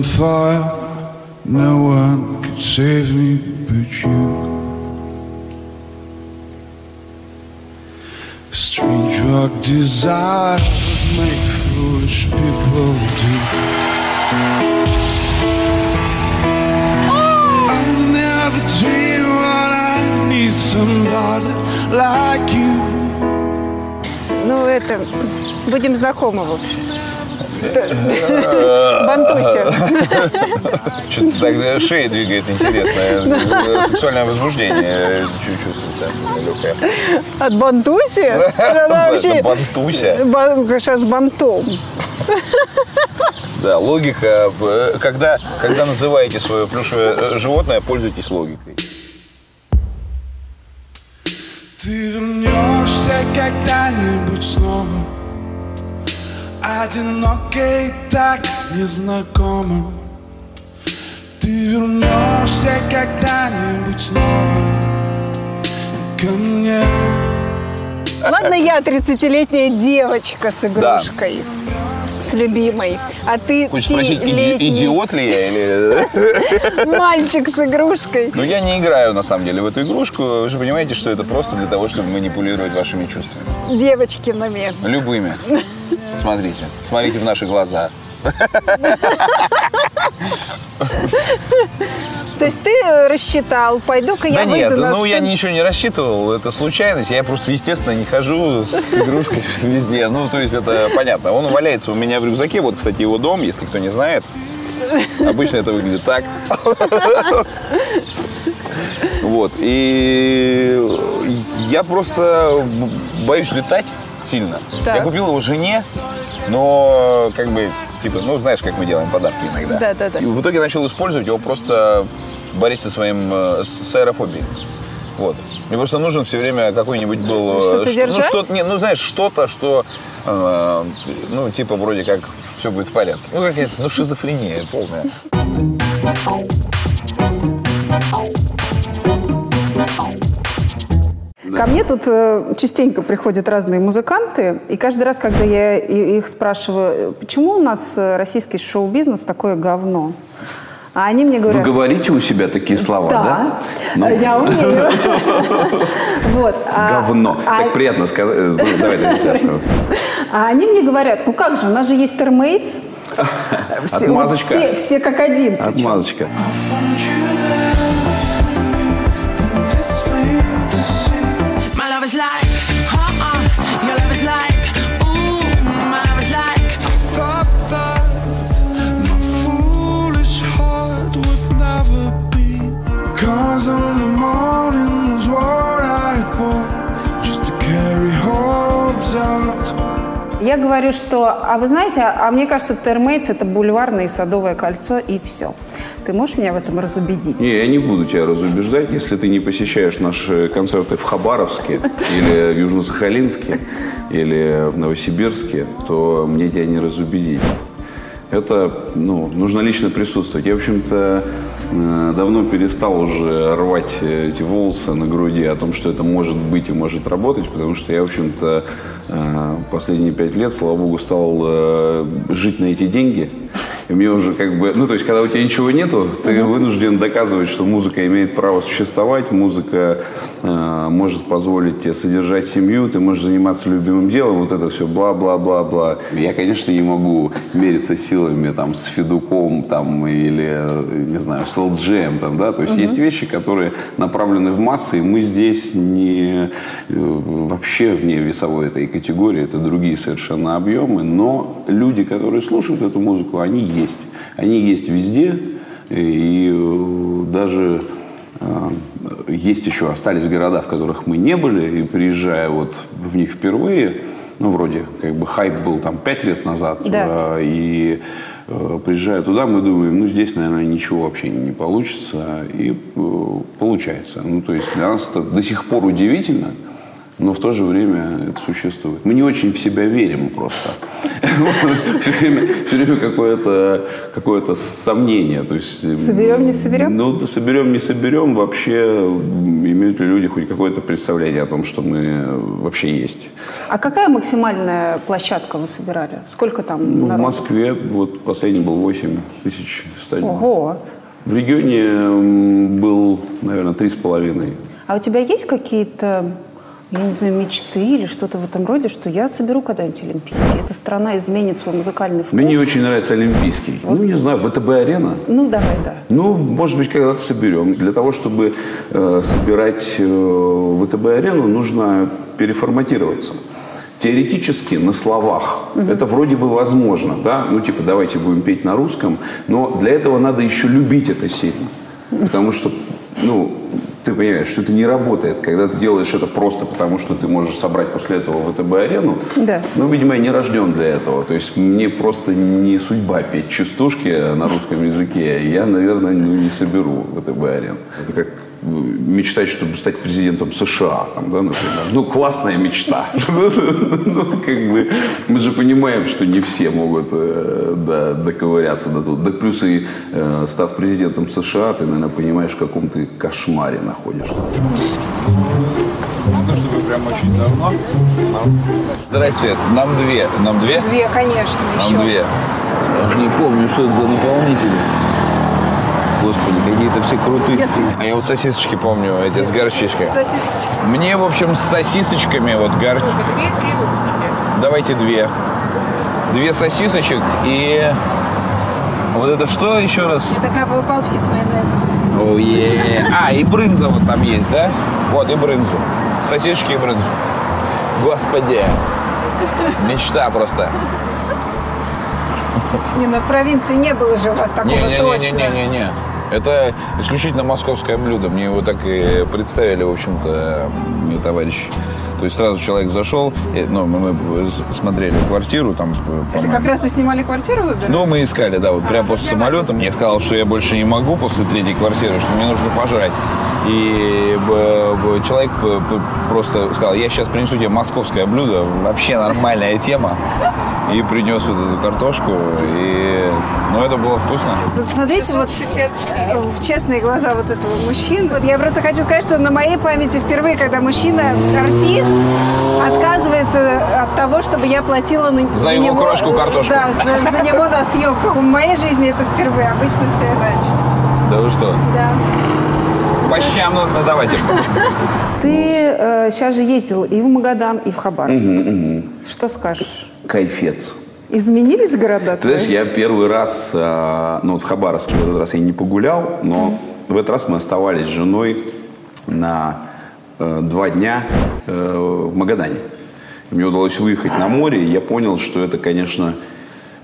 on fire. No one can save me but you. Strange drug desire make foolish people do. I never dream what I need somebody like you. Ну, это... Будем знакомы, в общем. Бантуся. Что-то так шея двигает интересно. Сексуальное возбуждение чуть чувствуется легкое. От Бантуси? Вообще... Бантуся. Бан- Сейчас бантом. Да, логика. э, Когда, когда называете свое плюшевое э, животное, пользуйтесь логикой. Ты вернешься когда-нибудь снова Одинокой так незнакомым Ты вернешься когда-нибудь снова Ко мне Ладно, я 30-летняя девочка с игрушкой. С любимой. А ты Хочешь спросить, иди- пятилетний идиот ли я или... мальчик с игрушкой. Ну, я не играю, на самом деле, в эту игрушку. Вы же понимаете, что это просто для того, чтобы манипулировать вашими чувствами. Девочкиными. Любыми. Смотрите. Смотрите в наши глаза. То есть ты э, рассчитал, пойду-ка я да выйду нет, на ну я ничего не рассчитывал, это случайность. Я просто, естественно, не хожу с игрушкой везде. Ну, то есть это понятно. Он валяется у меня в рюкзаке. Вот, кстати, его дом, если кто не знает. Обычно это выглядит так. Вот. И я просто боюсь летать сильно. Так. Я купил его жене, но как бы, типа, ну, знаешь, как мы делаем подарки иногда. Да-да-да. И в итоге начал использовать его просто борясь со своим, э, с аэрофобией. Вот. Мне просто нужен все время какой-нибудь был... э, Что-то держать? Ну, что не, ну, знаешь, что-то, что, э, ну, типа, вроде как все будет в порядке. Ну, какая-то, ну, шизофрения полная. Ко мне тут э, частенько приходят разные музыканты, и каждый раз, когда я их спрашиваю, почему у нас э, российский шоу-бизнес такое говно, а они мне Вы говорят... говорите у себя такие слова, да? Да, Ну, я умею. Вот. а- Говно. а- Так приятно сказать. Э, Давай, давай. А они мне говорят, ну как же, у нас же есть термейтс. Все, вот Отмазочка. все, все как один. причем. Отмазочка. Говорю, что, а вы знаете, а мне кажется, термейтс это бульварное и садовое кольцо, и все. Ты можешь меня в этом разубедить? Не, я не буду тебя разубеждать, если ты не посещаешь наши концерты в Хабаровске или в Южно-Сахалинске или в Новосибирске, то мне тебя не разубедить. Это, ну, нужно лично присутствовать. Я, в общем-то, э, давно перестал уже рвать э, эти волосы на груди о том, что это может быть и может работать, потому что я, в общем-то, последние пять лет, слава богу, стал э, жить на эти деньги. И мне уже как бы, ну то есть, когда у тебя ничего нету, ты вынужден доказывать, что музыка имеет право существовать, музыка э, может позволить тебе содержать семью, ты можешь заниматься любимым делом, вот это все бла-бла-бла-бла. Я, конечно, не могу мериться силами там с Федуком там или, э, не знаю, с LGM там, да, то есть есть вещи, которые направлены в массы, и мы здесь не э, вообще вне весовой этой категории, это другие совершенно объемы, но люди, которые слушают эту музыку, они есть. Они есть везде, и э, даже э, есть еще, остались города, в которых мы не были, и приезжая вот в них впервые, ну, вроде, как бы хайп был там пять лет назад, Да. э, и приезжая туда, мы думаем, ну, здесь, наверное, ничего вообще не получится, и получается. Ну, то есть для нас это до сих пор удивительно, но в то же время это существует. Мы не очень в себя верим просто. Все время, какое-то какое сомнение. То есть, Соберем, не соберем? Ну, соберем, не соберем. Вообще, имеют ли люди хоть какое-то представление о том, что мы вообще есть? А какая максимальная площадка вы собирали? Сколько там Ну, в? Москве вот последний был 8 тысяч стадионов. Ого! В регионе был, наверное, три с половиной. А у тебя есть какие-то, я не знаю, мечты или что-то в этом роде, что я соберу когда-нибудь Олимпийский? Эта страна изменит свой музыкальный вкус? Мне не очень нравится Олимпийский. Ну, не знаю, ВТБ-арена. Ну, давай, да. Ну, может быть, когда-то соберем. Для того, чтобы э, собирать э, ВТБ-арену, нужно переформатироваться. Теоретически, на словах, это вроде бы возможно, да? Ну, типа, давайте будем петь на русском, но для этого надо еще любить это сильно. Потому что, ну, ты понимаешь, что это не работает, когда ты делаешь это просто потому, что ты можешь собрать после этого ВТБ-арену. Да. Ну, видимо, я не рожден для этого. То есть мне просто не судьба петь частушки на русском языке. Я, наверное, ну, не соберу ВТБ-арену. Это как мечтать, чтобы стать президентом США, там, да, например. Ну, классная мечта. Ну, как бы, мы же понимаем, что не все могут э, да, доковыряться до тут. Да плюс и э, став президентом США, ты, наверное, понимаешь, в каком ты кошмаре находишься. Ну, чтобы прям очень давно. Здрасте, нам две. Нам две? Две, конечно, Нам еще. две. Я уже не помню, что это за наполнители. Господи, какие-то все крутые. А я вот сосисочки помню, эти с горчичкой. Мне, в общем, с сосисочками вот гор... Давайте две. Две сосисочек и... Вот это что еще раз? Это крабовые палочки с майонезом. Оу, е. А, и брынза вот там есть, да? Вот, и брынзу. Сосисочки и брынзу. Господи. Мечта просто. Не, на провинции не было же у вас такого точно. Не-не-не-не-не-не. Это исключительно московское блюдо. Мне его так и представили, в общем-то, мне товарищи. То есть сразу человек зашел, и, ну, мы, смотрели квартиру, там, Это как раз вы снимали квартиру выбирали? ну, мы искали, да, вот прямо после самолета. Мне сказал, что я больше не могу после третьей квартиры, что мне нужно пожрать. И б- человек п- просто сказал, я сейчас принесу тебе московское блюдо, вообще нормальная тема. И принес вот эту картошку, и... Ну, это было вкусно. Вот Посмотрите вот э, в честные глаза вот этого мужчин. Вот я просто хочу сказать, что на моей памяти впервые, когда мужчина, артист, отказывается от того, чтобы я платила на, За его него, крошку картошку. Да, за, за него на съемках. В моей жизни это впервые. Обычно все иначе. Да вы что? Да. По щам ну, ну, давайте. Ты сейчас же ездил и в Магадан, и в Хабаровск. Что скажешь? Кайфец. Изменились города? Ты знаешь, я первый раз, а, ну вот в Хабаровске в этот раз я не погулял, но в этот раз мы оставались с женой на э, два дня э, в Магадане. Мне удалось выехать на море, и я понял, что это, конечно,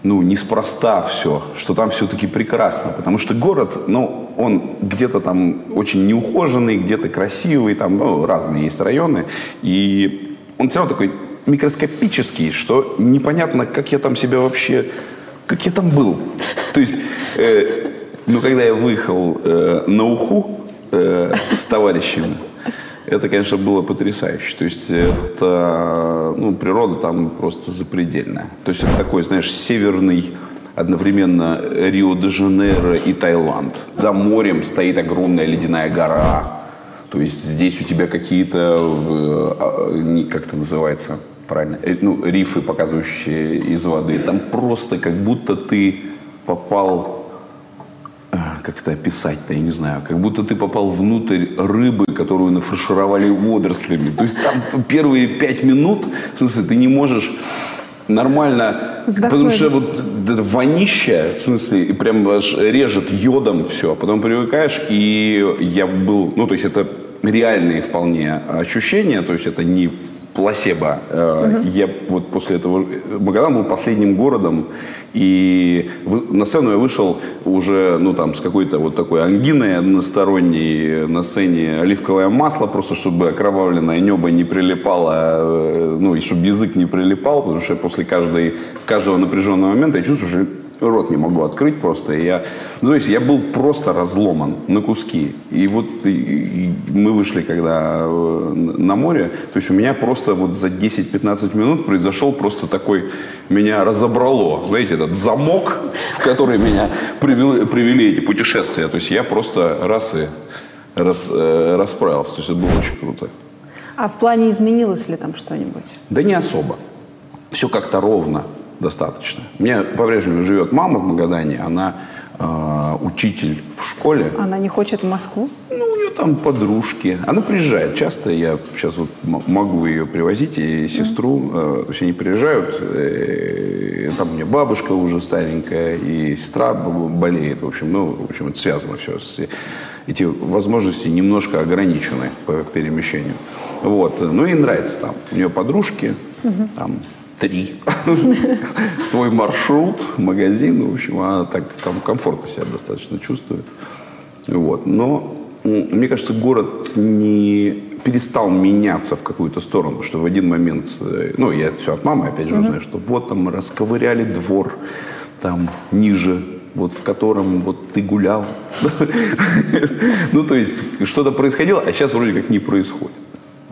ну, неспроста все, что там все-таки прекрасно. Потому что город, ну, он где-то там очень неухоженный, где-то красивый, там, ну, разные есть районы. И он все равно такой микроскопический, что непонятно, как я там себя вообще, как я там был. То есть, э, ну, когда я выехал э, на Уху э, с товарищами, это, конечно, было потрясающе. То есть это, ну, природа там просто запредельная. То есть это такой, знаешь, северный одновременно Рио-де-Жанейро и Таиланд. За морем стоит огромная ледяная гора. То есть здесь у тебя какие-то, э, а, как это называется правильно, Э, ну, рифы, показывающие из воды. Там просто как будто ты попал как это описать-то, я не знаю, как будто ты попал внутрь рыбы, которую нафаршировали водорослями. То есть там первые пять минут, в смысле, ты не можешь нормально, потому что вот это вонище, в смысле, и прям аж режет йодом все, а потом привыкаешь, и я был, ну, то есть это реальные вполне ощущения, то есть это не плацебо. Э, Я вот после этого... Магадан был последним городом, и на сцену я вышел уже, ну, там, с какой-то вот такой ангиной односторонней, на сцене оливковое масло, просто чтобы окровавленное небо не прилипало, э, ну, и чтобы язык не прилипал, потому что после каждой, каждого напряженного момента я чувствую, что рот не могу открыть просто. И я, ну, то есть я был просто разломан на куски. И вот и- и мы вышли, когда э, на море, то есть у меня просто вот за 10-15 минут произошел просто такой, меня разобрало, знаете, этот замок, в который меня привели, привели эти путешествия. То есть я просто раз и рас- э, расправился. То есть это было очень круто. А в плане изменилось ли там что-нибудь? Да не особо. Все как-то ровно достаточно. У меня по-прежнему живет мама в Магадане, она э, учитель в школе. Она не хочет в Москву? Ну, у нее там подружки. Она приезжает часто. Я сейчас вот могу ее привозить и сестру. Э, то есть они приезжают. э, там у меня бабушка уже старенькая и сестра болеет. В общем, ну, в общем, это связано все. С, эти возможности немножко ограничены по перемещению. Вот. Ну, ей нравится там. У нее подружки. Там три. Свой маршрут, магазин. В общем, она так там комфортно себя достаточно чувствует. Вот. Но мне кажется, город не перестал меняться в какую-то сторону, что в один момент, э, ну, я все от мамы опять же узнаю, что вот там расковыряли двор, там ниже, вот в котором вот ты гулял. Ну, то есть что-то происходило, а сейчас вроде как не происходит.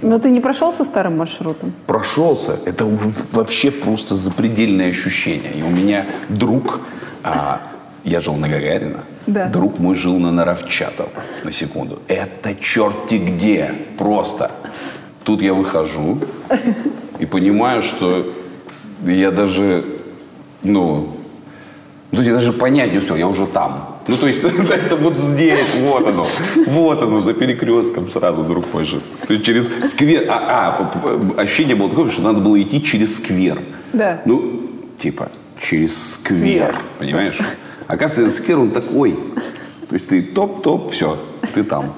Но ты не прошел со старым маршрутом? прошелся, это вообще просто запредельное ощущение. И у меня друг, а, я жил на Гагарина, Да. друг мой жил на Наровчатов, на секунду. Это черти где, просто. Тут я выхожу и понимаю, что я даже, ну, ну, то есть я даже понять не успел, я уже там. Ну, то есть это вот здесь, вот оно, вот оно, за перекрестком сразу, друг мой же. То есть через сквер, а, а, ощущение было такое, что надо было идти через сквер. Да. Ну, типа, через сквер, понимаешь? Оказывается, сквер, он такой. То есть ты топ-топ, все, ты там.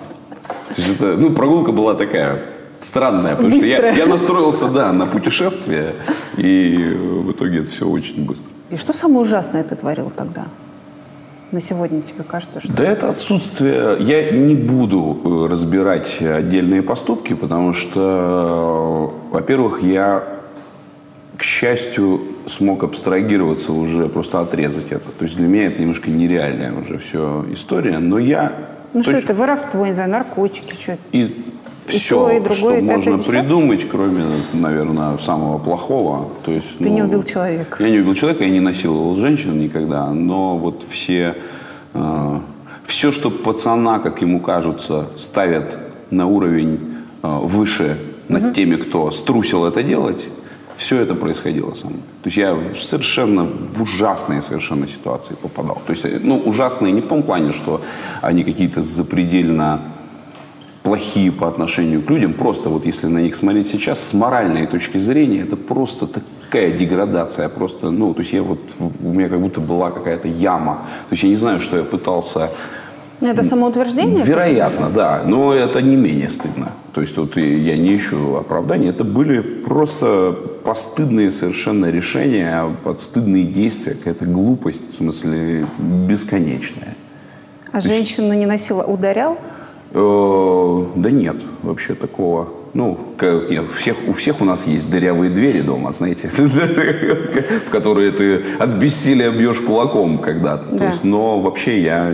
То есть это, ну, прогулка была такая странная, потому что я, Быстрая. я настроился, да, на путешествие, и э, в итоге это все очень быстро. И что самое ужасное ты творил тогда? На сегодня тебе кажется, что... Да это отсутствие. Я не буду э, разбирать отдельные поступки, потому что, э, во-первых, я, к счастью, смог абстрагироваться уже, просто отрезать это. То есть для меня это немножко нереальная уже все история, но я... Ну что точно- это, воровство, не знаю, наркотики, что И, И все, то, и другое, что и можно десятое? придумать, кроме, наверное, самого плохого. То есть, Ты не убил человека. Я не убил человека, я не насиловал женщин никогда, но вот все, э, все, что пацана, как ему кажется, ставят на уровень э, выше над теми, кто струсил это делать, все это происходило со мной. То есть я совершенно в ужасные совершенно ситуации попадал. То есть, э, ну, ужасные не в том плане, что они какие-то запредельно плохие по отношению к людям. Просто вот если на них смотреть сейчас, с моральной точки зрения, это просто такая деградация. Просто, ну, то есть я вот, у меня как будто была какая-то яма. То есть я не знаю, что я пытался... Ну, это самоутверждение? Вероятно, да, но это не менее стыдно. То есть и я не ищу оправданий. Это были просто постыдные совершенно решения, подстыдные действия, какая-то глупость, в смысле, бесконечная. А женщину не носила, ударял? Э, Да нет, вообще такого. Ну, нет, у всех, у всех у нас есть дырявые двери дома, знаете, в которые ты от бессилия бьешь кулаком когда-то. То Да. но вообще я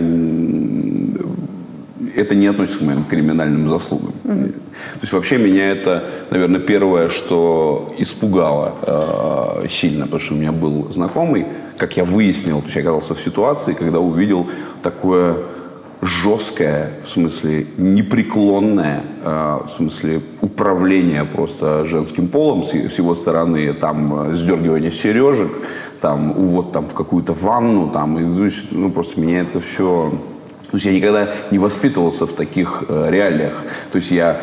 это не относится к моим криминальным заслугам. То есть вообще меня это, наверное, первое, что испугало э, сильно, потому что у меня был знакомый, как я выяснил, то есть я оказался в ситуации, когда увидел такое жесткое, в смысле непреклонное, э, в смысле управление просто женским полом с, его стороны, там э, сдергивание сережек, там увод там в какую-то ванну, там, и, ну просто меня это все то есть я никогда не воспитывался в таких э, реалиях. То есть я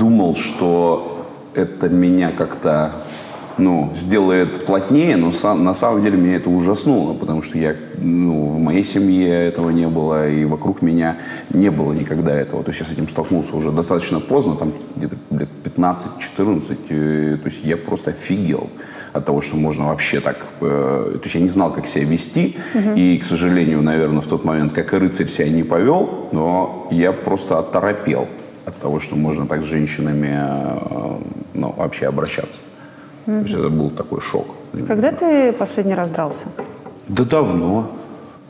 думал, что это меня как-то ну, сделает плотнее, но на самом деле меня это ужаснуло, потому что я, ну, в моей семье этого не было, и вокруг меня не было никогда этого. То есть я с этим столкнулся уже достаточно поздно, там где-то лет 15-14, и, то есть я просто офигел от того, что можно вообще так... э, то есть я не знал, как себя вести, и, к сожалению, наверное, в тот момент, как и рыцарь себя не повел, но я просто оторопел от того, что можно так с женщинами э, ну, вообще обращаться. То есть это был такой шок. Когда ты последний раз дрался? Да давно.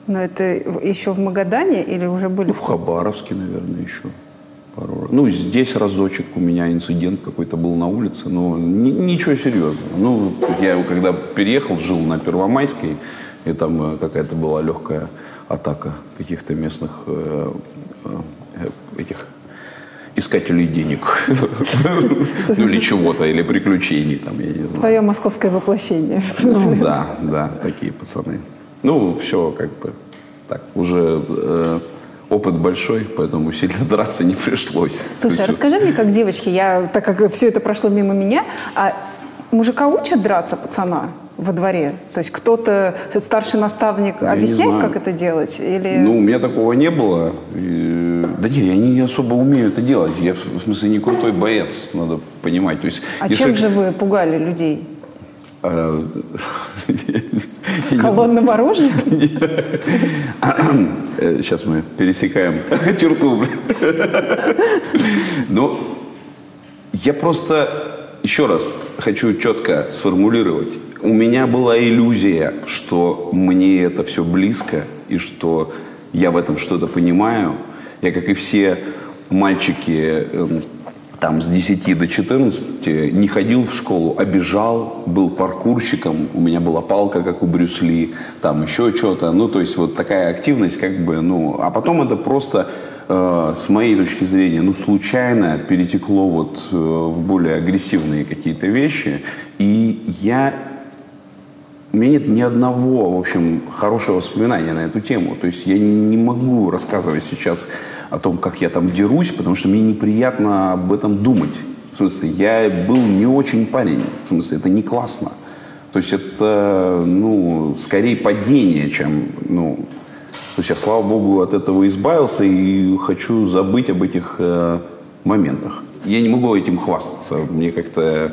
Но это еще в Магадане или уже были? Ну, в Хабаровске, наверное, еще пару раз. Ну, здесь разочек у меня инцидент какой-то был на улице, но ни- ничего серьезного. Ну, я когда переехал, жил на Первомайской, и там э, какая-то была легкая атака каких-то местных э, э, этих искателей денег. Ну, или чего-то, или приключений там, я не знаю. Твое московское воплощение. Ну, да, да, такие пацаны. Ну, все как бы так. Уже э, опыт большой, поэтому сильно драться не пришлось. Слушай, а расскажи мне, как девочки, я, так как все это прошло мимо меня, а мужика учат драться пацана во дворе? То есть кто-то, старший наставник, не объясняет, как это делать? Или... Ну, у меня такого не было. И, да не, я не особо умею это делать. Я, в смысле, не крутой боец, надо понимать. То есть, а если- чем же вы пугали людей? Я. Колонным оружием? Сейчас мы пересекаем черту. Ну, я просто еще раз хочу четко сформулировать. У меня была иллюзия, что мне это все близко и что я в этом что-то понимаю. Я, как и все мальчики эм, там с 10 до 14 не ходил в школу, а бежал, был паркурщиком, у меня была палка, как у Брюсли, там еще что-то. Ну, то есть вот такая активность, как бы, ну, а потом это просто, э, с моей точки зрения, ну, случайно перетекло вот э, в более агрессивные какие-то вещи. И я у меня нет ни одного, в общем, хорошего воспоминания на эту тему. То есть я не могу рассказывать сейчас о том, как я там дерусь, потому что мне неприятно об этом думать. В смысле, я был не очень парень. В смысле, это не классно. То есть это, ну, скорее падение, чем, ну... То есть я, слава богу, от этого избавился и хочу забыть об этих э, моментах. Я не могу этим хвастаться. Мне как-то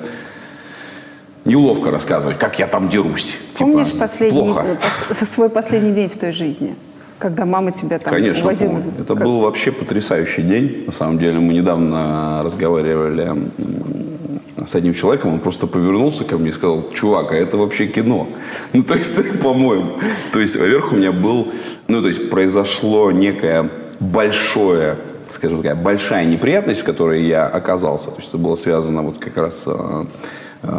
неловко рассказывать, как я там дерусь. Типа, Помнишь последний, Плохо. свой последний день в той жизни? Когда мама тебя там Конечно, увозила? помню. Это Как- был вообще потрясающий день. На самом деле, мы недавно разговаривали с одним человеком, он просто повернулся ко мне и сказал, чувак, а это вообще кино. Ну, то есть, по-моему. То есть, во-первых, у меня был, ну, то есть, произошло некое большое, скажем такая, большая неприятность, в которой я оказался. То есть, это было связано вот как раз э,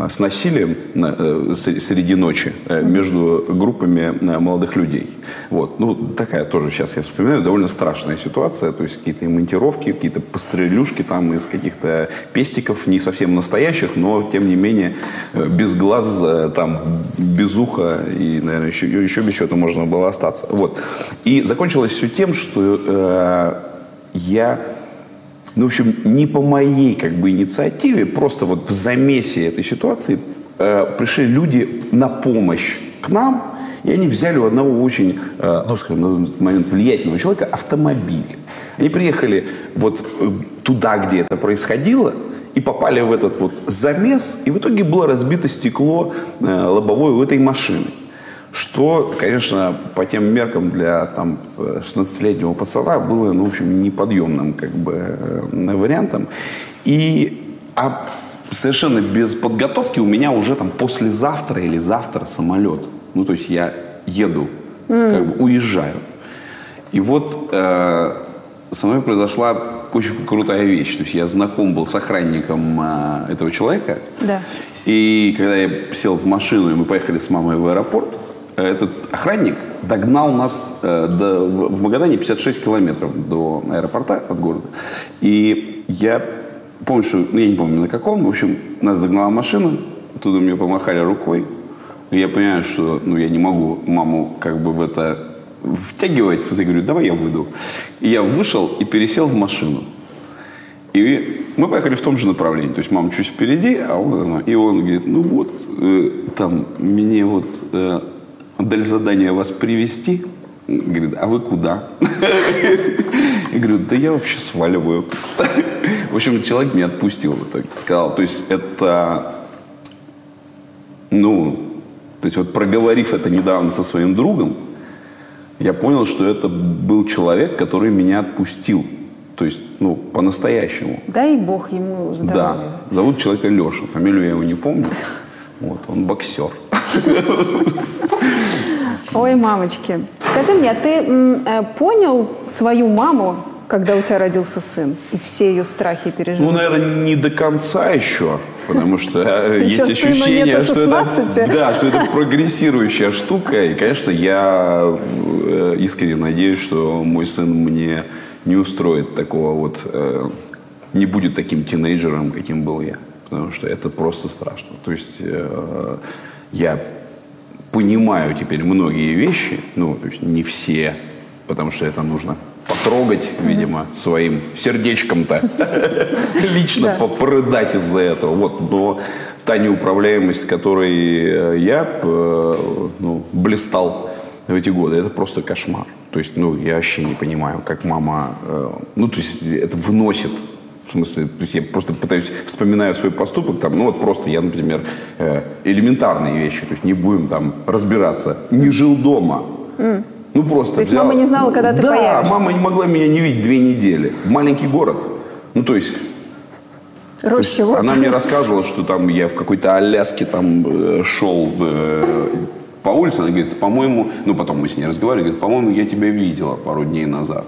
с насилием на- э, среди ночи э, между группами э, молодых людей. Вот. Ну, такая тоже сейчас я вспоминаю, довольно страшная ситуация. То есть какие-то монтировки, какие-то пострелюшки там из каких-то пестиков, не совсем настоящих, но тем не менее э, без глаз, э, там, без уха и, наверное, еще, еще без чего-то можно было остаться. Вот. И закончилось все тем, что э, я ну, в общем, не по моей как бы инициативе, просто вот в замесе этой ситуации э, пришли люди на помощь к нам, и они взяли у одного очень, э, ну, скажем, на тот момент влиятельного человека автомобиль. Они приехали вот э, туда, где это происходило, и попали в этот вот замес, и в итоге было разбито стекло э, лобовое у этой машины. Что, конечно, по тем меркам для там, э, 16-летнего пацана было, ну, в общем, неподъемным как бы, э, вариантом. И а совершенно без подготовки у меня уже там послезавтра или завтра самолет. Ну, то есть я еду, как бы уезжаю. И вот э, со мной произошла очень крутая вещь. То есть я знаком был с охранником э, этого человека. Да. И когда я сел в машину, и мы поехали с мамой в аэропорт, этот охранник догнал нас э, до, в, Магадане 56 километров до аэропорта от города. И я помню, что, ну, я не помню на каком, в общем, нас догнала машина, оттуда мне помахали рукой. И я понимаю, что ну, я не могу маму как бы в это втягивать. Я говорю, давай я выйду. И я вышел и пересел в машину. И мы поехали в том же направлении. То есть мама чуть впереди, а он, и он говорит, ну вот, э, там, мне вот э, дали задание вас привести. Говорит, а вы куда? Я говорю, да я вообще сваливаю. В общем, человек меня отпустил в итоге. Сказал, то есть это, ну, то есть вот проговорив это недавно со своим другом, я понял, что это был человек, который меня отпустил. То есть, ну, по-настоящему. Дай бог ему здоровья. Да. Зовут человека Леша. Фамилию я его не помню. Вот, он боксер. Ой, мамочки. Скажи мне, а ты э, понял свою маму, когда у тебя родился сын? И все ее страхи и Ну, наверное, не до конца еще, потому что э, есть ощущение, что это, 16. да, что это прогрессирующая штука. И, конечно, я э, искренне надеюсь, что мой сын мне не устроит такого вот, э, не будет таким тинейджером, каким был я. Потому что это просто страшно. То есть я понимаю теперь многие вещи, ну, то есть не все, потому что это нужно потрогать, видимо, своим сердечком-то, лично попрыдать из-за этого. Вот, но та неуправляемость, которой э, я э, ну, блистал в эти годы, это просто кошмар. То есть, ну, я вообще не понимаю, как мама, э, ну, то есть это выносит в смысле, я просто пытаюсь, вспоминаю свой поступок, там, ну вот просто я, например, э, элементарные вещи, то есть не будем там разбираться, не жил дома. Ну просто То есть взял- мама не знала, когда ты да, появишься? мама не могла меня не видеть две недели. Маленький город. Ну то есть Роща, вот. она мне рассказывала, что там я в какой-то Аляске там э, шел э, по улице, она говорит, по-моему, ну потом мы с ней разговаривали, говорит, по-моему, я тебя видела пару дней назад.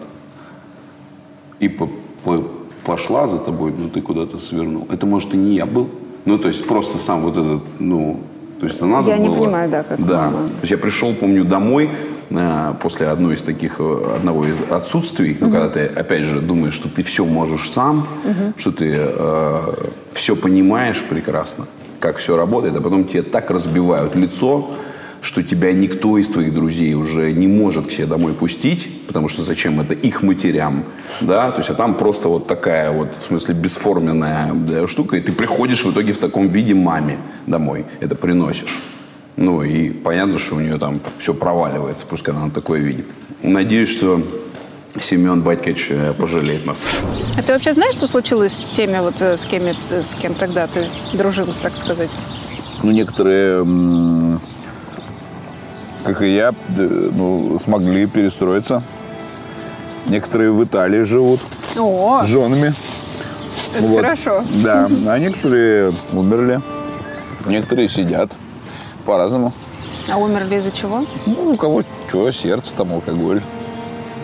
И по- по- пошла за тобой, но ты куда-то свернул. Это, может, и не я был. Ну, то есть просто сам вот этот, ну, то есть это надо Я не было. понимаю, да, как Да. мама. То есть я пришел, помню, домой э, после одной из таких, э, одного из отсутствий, ну, когда ты, опять же, думаешь, что ты все можешь сам, что ты все понимаешь прекрасно, как все работает, а потом тебе так разбивают лицо, что тебя никто из твоих друзей уже не может к себе домой пустить, потому что зачем это их матерям, да, то есть, а там просто вот такая вот, в смысле, бесформенная да, штука, и ты приходишь в итоге в таком виде маме домой, это приносишь. Ну и понятно, что у нее там все проваливается, пускай она такое видит. Надеюсь, что Семен Батькович э, пожалеет нас. А ты вообще знаешь, что случилось с теми, вот, э, с, кем, э, с кем тогда ты дружил, так сказать? Ну, некоторые, как и я, ну, смогли перестроиться. Некоторые в Италии живут О, с женами. это Вот. хорошо. Да, а некоторые умерли. Некоторые сидят по-разному. А умерли из-за чего? Ну, у кого что, сердце там, алкоголь.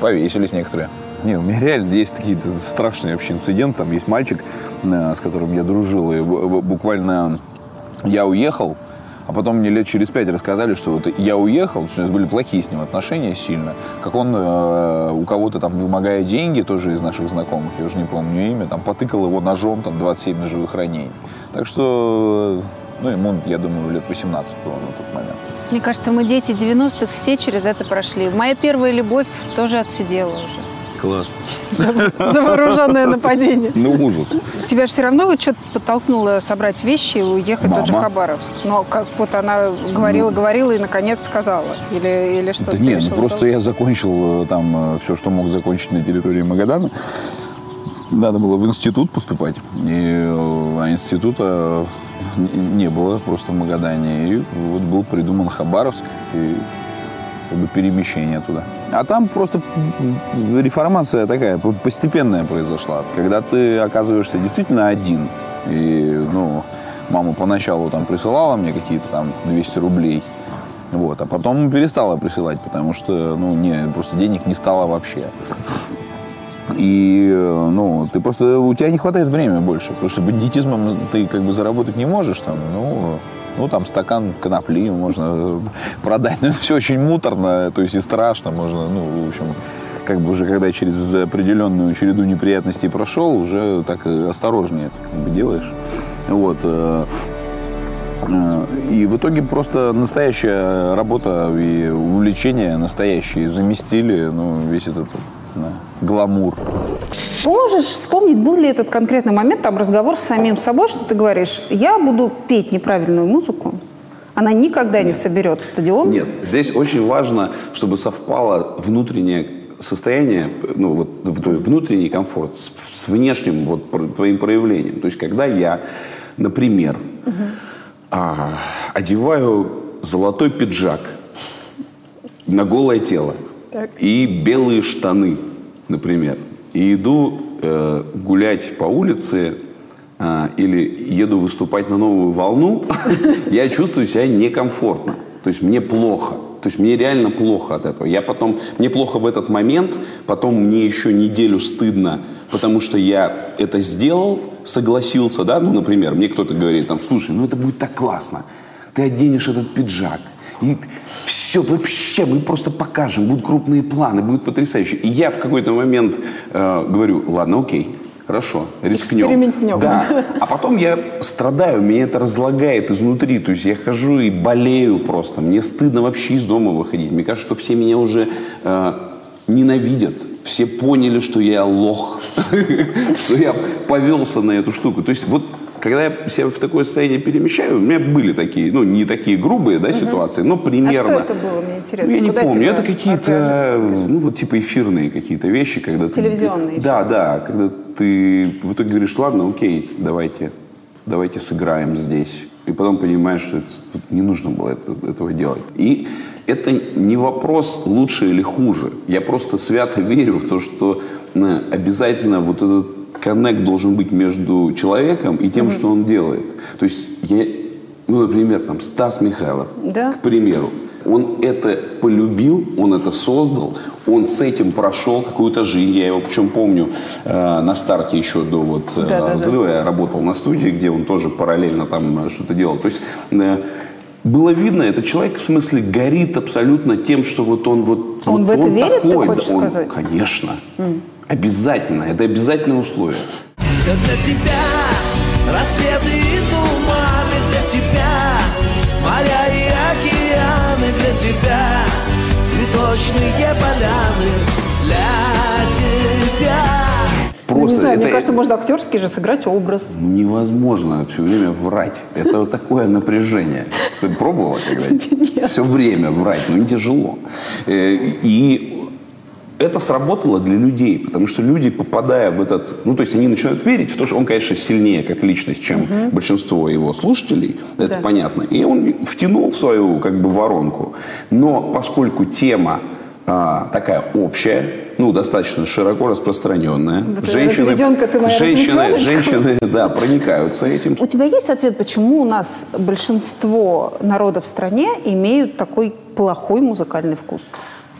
Повесились некоторые. Не, у меня реально есть такие страшные вообще инциденты. Там есть мальчик, э, с которым я дружил, и бу- бу- буквально я уехал, а потом мне лет через пять рассказали, что вот я уехал, у нас были плохие с ним отношения сильно, как он э, у кого-то там, вымогая деньги, тоже из наших знакомых, я уже не помню имя, там потыкал его ножом, там 27 ножевых ранений. Так что, ну, ему, я думаю, лет 18 было на тот момент. Мне кажется, мы дети 90-х все через это прошли. Моя первая любовь тоже отсидела уже. Классно. За вооруженное нападение. Ну, ужас. Тебя же все равно вот что-то подтолкнуло собрать вещи и уехать в тот же Мама. Хабаровск. Но как вот она говорила, говорила и наконец сказала. Или, или что Да нет, ну решила просто я закончил э, там все, что мог закончить на территории Магадана. Надо было в институт поступать. И э, а института не было просто в Магадане. И вот был придуман Хабаровск и как бы перемещение туда. А там просто реформация такая по- постепенная произошла. Когда ты оказываешься действительно один. И, ну, мама поначалу там присылала мне какие-то там 200 рублей. Вот, а потом перестала присылать, потому что, ну, не, просто денег не стало вообще. И, ну, ты просто, у тебя не хватает времени больше, потому что бандитизмом ты как бы заработать не можешь, там, ну, ну, там стакан конопли можно э, продать, но все очень муторно, то есть и страшно, можно, ну, в общем, как бы уже когда через определенную череду неприятностей прошел, уже так э, осторожнее это как бы делаешь. Вот. Э, И в итоге просто настоящая работа и увлечение настоящие заместили ну, весь этот да, гламур. Можешь вспомнить, был ли этот конкретный момент, там разговор с самим собой, что ты говоришь, я буду петь неправильную музыку, она никогда не соберет стадион. Нет, здесь очень важно, чтобы совпало внутреннее состояние, ну вот твой внутренний комфорт с, с внешним вот твоим проявлением. То есть, когда я, например, а, одеваю золотой пиджак на голое тело и белые штаны, например, и иду э, гулять по улице а, или еду выступать на новую волну, я чувствую себя некомфортно. То есть мне плохо. То есть мне реально плохо от этого. Я потом, мне плохо в этот момент, потом мне еще неделю стыдно, потому что я это сделал, согласился, да, ну, например, мне кто-то говорит там, слушай, ну это будет так классно, ты оденешь этот пиджак, и все, вообще, мы просто покажем, будут крупные планы, будет потрясающе. И я в какой-то момент э, говорю, ладно, окей, хорошо, рискнем. Экспериментнем. Да. А потом я страдаю, меня это разлагает изнутри. То есть я хожу и болею просто. Мне стыдно вообще из дома выходить. Мне кажется, что все меня уже э, ненавидят. Все поняли, что я лох, что я повелся на эту штуку. То есть вот когда я себя в такое состояние перемещаю, у меня были такие, ну, не такие грубые, да, ситуации, но примерно. А что это было, мне интересно? Ну, я не Куда помню. тебя Это какие-то, ну, вот типа эфирные какие-то вещи, когда ты- Телевизионные Да, да, когда ты в итоге говоришь, ладно, окей, давайте, давайте сыграем здесь. И потом понимаешь, что это, не нужно было это- этого делать. И это не вопрос лучше или хуже. Я просто свято верю в то, что э, обязательно вот этот коннект должен быть между человеком и тем, что он делает. То есть я, ну, например, там Стас Михайлов, Да. к примеру, он это полюбил, он это создал, он с этим прошел какую-то жизнь. Я его причем помню э, на старте еще до вот э, взрыва я работал на студии, где он тоже параллельно там э, что-то делал. То есть э, было видно, этот человек в смысле горит абсолютно тем, что вот он вот Он вот в это верит, ты такой, хочешь да, он- сказать? Конечно, обязательно, это обязательное условие. Все для тебя, рассветы и туманы для тебя, моря и океаны для тебя, цветочные поляны для тебя. Ну, не Просто знаю, мне это- кажется, можно актерский же сыграть образ. Невозможно все время врать. Это вот такое напряжение. Ты пробовала когда-нибудь? Все время врать, ну не тяжело. Э, И это сработало для людей, потому что люди, попадая в этот... Ну, то есть они начинают верить в то, что он, конечно, сильнее как личность, чем большинство его слушателей, это Да. понятно. И он втянул в свою как бы воронку. Но поскольку тема а, такая общая, ну, достаточно широко распространенная. Вот разведенка ты моя, женщины, женщины, да, проникаются этим. У тебя есть ответ, почему у нас большинство народов в стране имеют такой плохой музыкальный вкус?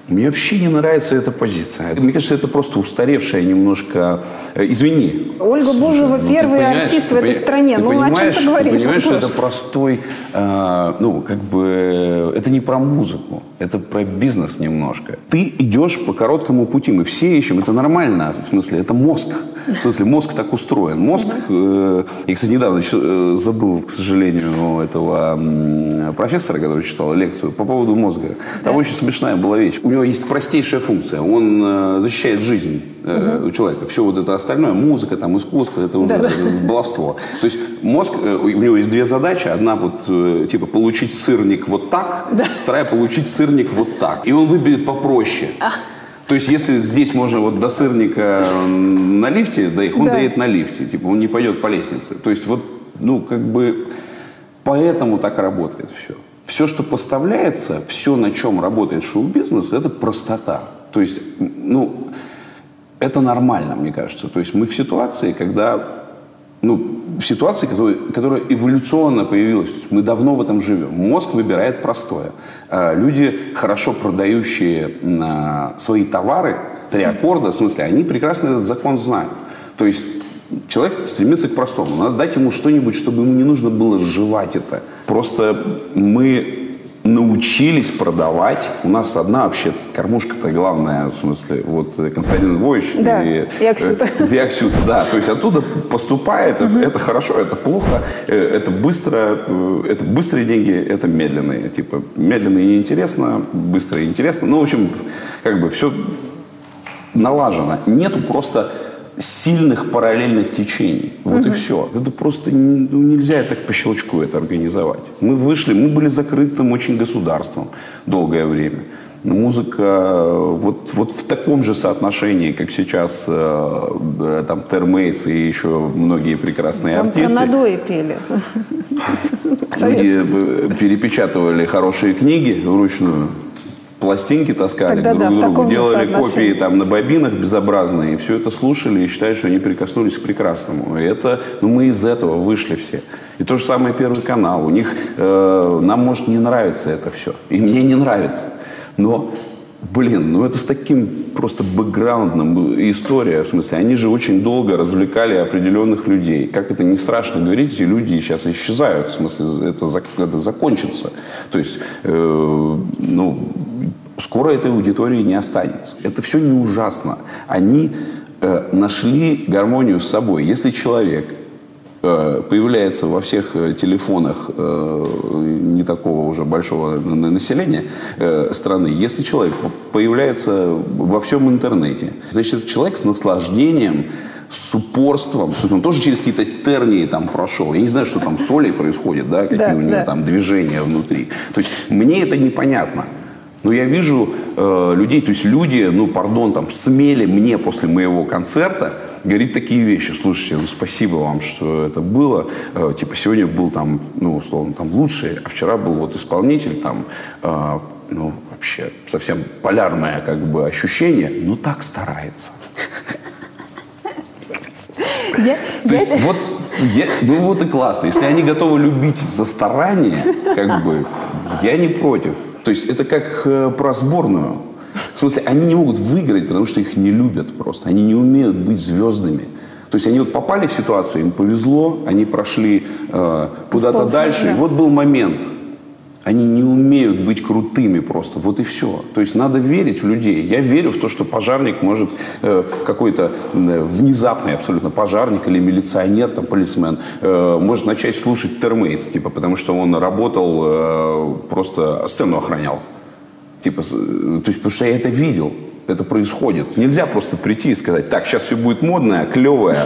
Мне вообще не нравится эта позиция. Мне кажется, это просто устаревшая немножко... э, Извини. Ольга Бузова Ну, первый артист в этой стране. ты Ну, о чем ты говоришь? Ты понимаешь, что это простой... э, ну, как бы... Это не про музыку. Это про бизнес немножко. Ты идешь по короткому пути. Мы все ищем. Это нормально. В смысле, это мозг. В смысле, мозг так устроен. Мозг... э, я, кстати, недавно э, забыл, к сожалению, этого профессора, который читал лекцию по поводу мозга. Там очень смешная была вещь. У него есть простейшая функция. Он э, защищает жизнь э, у человека. Все вот это остальное, музыка, там, искусство, это уже э, баловство. То есть мозг, э, у него есть две задачи. Одна вот, типа, получить сырник вот так, вторая получить сырник вот так. И он выберет попроще. То есть, если здесь можно вот до сырника на лифте доехать, он Да. доедет на лифте. Типа, он не пойдет по лестнице. То есть, вот, ну, как бы, поэтому так работает все. Все, что поставляется, все, на чем работает шоу-бизнес, это простота. То есть, ну, это нормально, мне кажется. То есть мы в ситуации, когда ну, в ситуации, которая, которая эволюционно появилась. То есть мы давно в этом живем. Мозг выбирает простое. А люди, хорошо продающие а, свои товары, три аккорда, в смысле, они прекрасно этот закон знают. То есть человек стремится к простому. Надо дать ему что-нибудь, чтобы ему не нужно было сживать это. Просто мы научились продавать. У нас одна вообще кормушка-то главная, в смысле, вот э, Константин Львович Да, и, и Аксюта. и Аксюта, да. То есть оттуда поступает, это, это хорошо, это плохо, э, это быстро, э, это быстрые деньги, это медленные. Типа медленные неинтересно, быстрые интересно. Ну, в общем, как бы все налажено. Нету просто сильных параллельных течений. Вот и все. Это просто ну, нельзя так по щелчку это организовать. Мы вышли, мы были закрытым очень государством долгое время. Но музыка э, вот, вот в таком же соотношении, как сейчас э, э, там Термейтс и еще многие прекрасные Там артисты. надои пели. Люди перепечатывали хорошие книги вручную, пластинки таскали Тогда друг да, другу, делали копии там на бобинах безобразные, и все это слушали и считали, что они прикоснулись к прекрасному. И это, ну мы из этого вышли все. И то же самое Первый канал. У них, э, нам может не нравится это все. И мне не нравится. Но Блин, ну это с таким просто бэкграундом история, в смысле, они же очень долго развлекали определенных людей. Как это не страшно говорить, эти люди сейчас исчезают, в смысле, это, это закончится. То есть, э, ну, скоро этой аудитории не останется. Это все не ужасно. Они э, нашли гармонию с собой. Если человек э, появляется во всех э, телефонах э, не такого уже большого на- населения э, страны, если человек по- появляется во всем интернете, значит, человек с наслаждением, с упорством, он тоже через какие-то тернии там прошел. Я не знаю, что там с Олей происходит, да, какие Да, у него да. там движения внутри. То есть мне это непонятно. Но я вижу э, людей, то есть люди, ну, пардон, там, смели мне после моего концерта говорить такие вещи. Слушайте, ну, спасибо вам, что это было. Э, типа, сегодня был там, ну, условно, там, лучший, а вчера был вот исполнитель, там, э, ну, вообще совсем полярное, как бы, ощущение, но так старается. Я- То я- есть вот, я- ну вот и классно. Если они готовы любить за старание, как бы, я не против. То есть это как э, про сборную. В смысле, они не могут выиграть, потому что их не любят просто. Они не умеют быть звездами. То есть они вот попали в ситуацию, им повезло, они прошли э, куда-то дальше. И вот был момент. Они не умеют быть крутыми просто. Вот и все. То есть надо верить в людей. Я верю в то, что пожарник может э, какой-то э, внезапный абсолютно пожарник или милиционер, там, полисмен, э, может начать слушать термейтс, типа, потому что он работал, э, просто сцену охранял. Типа, э, то есть, потому что я это видел. Это происходит. Нельзя просто прийти и сказать, так, сейчас все будет модное, клевое,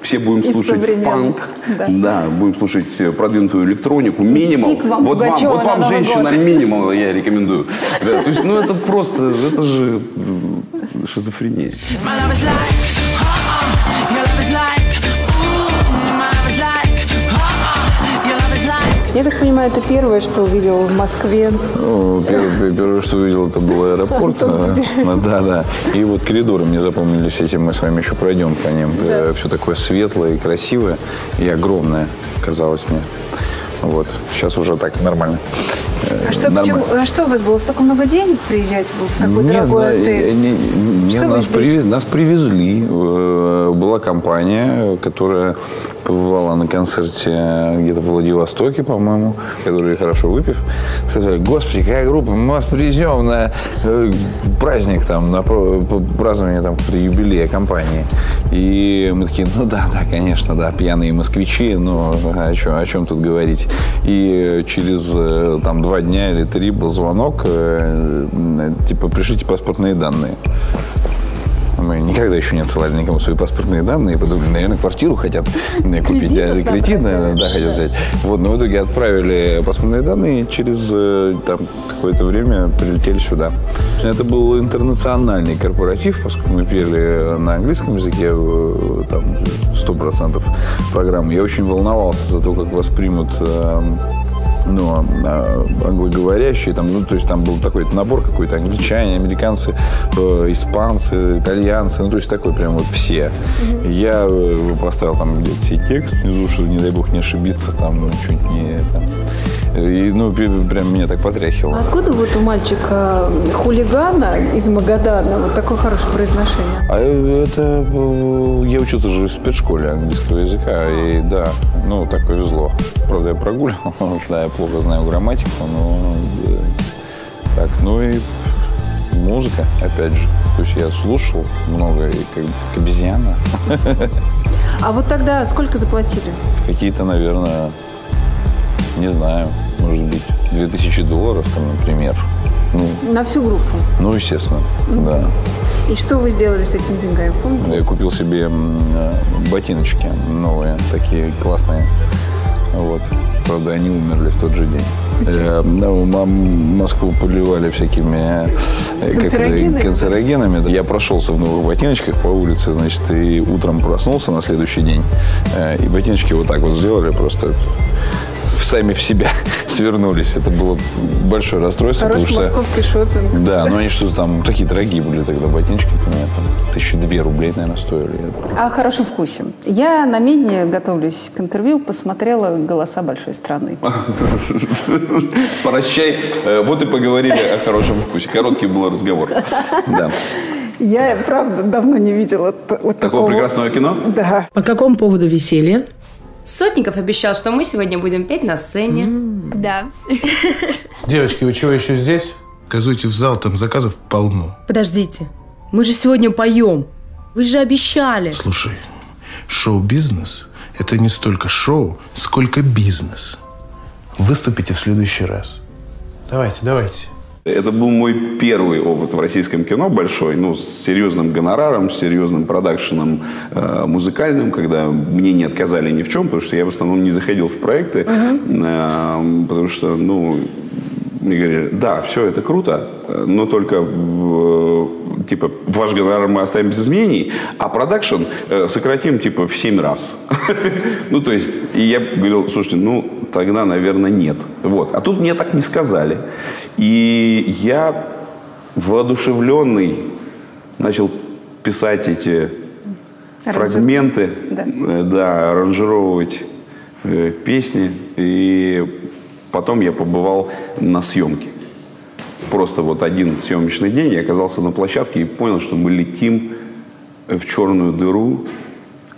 все будем слушать фанк, Да. да, будем слушать э, продвинутую электронику, минимал. вам вот вам, вот вам женщина год. минимал, я рекомендую. Да, то есть, ну это просто, это же шизофрения. Я так понимаю, это первое, что увидел в Москве. Ну, первое, первое, что увидел, это был аэропорт. А, Да, да. И вот коридоры мне запомнились этим, мы с вами еще пройдем по ним. Все такое светлое и красивое, и огромное, казалось мне. Вот. Сейчас уже так нормально. А что, почему- а что у вас было? Столько много денег приезжать был в такой Нет, дорогой отель? не- не- Что нас, привез- нас привезли. Э, Была компания, которая побывала на концерте где-то в Владивостоке, по-моему, которые хорошо выпив, сказали, господи, какая группа, мы вас привезем на э, праздник, там, на празднование там, юбилея компании. И мы такие, ну да, да, конечно, да, пьяные москвичи, но о чем, о чем тут говорить. И через э, там два дня или три был звонок, э, м, типа, пришлите паспортные данные. Мы никогда еще не отсылали никому свои паспортные данные, подумали, наверное, квартиру хотят э, купить, э, кредит, брать, наверное, да, хотят взять. Вот, но в итоге отправили паспортные данные, и через э, там, какое-то время прилетели сюда. Это был интернациональный корпоратив, поскольку мы пели на английском языке, э, там, 100% программы. Я очень волновался за то, как воспримут э, ну, а, англоговорящие, там, ну, то есть там был такой набор какой-то, англичане, американцы, э, испанцы, итальянцы, ну, то есть такой прям вот все. Я э, поставил там где-то сей текст внизу, чтобы, не дай бог, не ошибиться, там, ну, чуть не, там. И, ну, прям меня так потряхивало. А откуда вот у мальчика хулигана из Магадана вот такое хорошее произношение? А это э, я учился же в спецшколе английского языка, и да, ну так повезло. Правда, я прогуливал, потому что я плохо знаю грамматику, но э, так, ну и музыка, опять же. То есть я слушал много, и как, как обезьяна. А вот тогда сколько заплатили? Какие-то, наверное, не знаю, может быть, 2000 долларов, там, например. Ну, На всю группу. ну естественно, да. И что вы сделали с этими деньгами, помните? Я купил себе э, ботиночки новые, такие классные. Вот. Правда, они умерли в тот же день. Э, мам- Москву поливали всякими э, Канцерогенами? канцерогенами. да. Я прошелся в новых ботиночках по улице, значит, и утром проснулся на следующий день. э, И ботиночки вот так вот сделали просто сами в себя свернулись. Это было большое расстройство, Хороший потому что... московский шопинг. Да, но они что-то там такие дорогие были тогда ботиночки, понимаете, там тысячи две рублей, наверное, стоили. О хорошем вкусе. Я на Медне, готовлюсь к интервью, посмотрела «Голоса большой страны». Прощай. Э, Вот и поговорили о хорошем вкусе. Короткий был разговор. Да. Я, правда, давно не видела вот Такого такого. прекрасного кино? Да. По какому поводу веселье? Сотников обещал, что мы сегодня будем петь на сцене. Да. Девочки, вы чего еще здесь? Газуйте в зал, там заказов полно. Подождите, мы же сегодня поем. Вы же обещали. Слушай, шоу-бизнес – это не столько шоу, сколько бизнес. Выступите в следующий раз. Давайте, давайте. Это был мой первый опыт в российском кино большой, ну, с серьезным гонораром, с серьезным продакшеном э, музыкальным, когда мне не отказали ни в чем, потому что я в основном не заходил в проекты, э, потому что, ну, мне говорили, да, все это круто, но только, э, типа, ваш гонорар мы оставим без изменений, а продакшн э, сократим, типа, в 7 раз. Ну, то есть, и я говорил, слушайте, ну, тогда, наверное, нет. Вот. А тут мне так не сказали. И я воодушевленный начал писать эти фрагменты, Да. э, да, аранжировать песни. И потом я побывал на съемке. Просто вот один съемочный день я оказался на площадке и понял, что мы летим в черную дыру,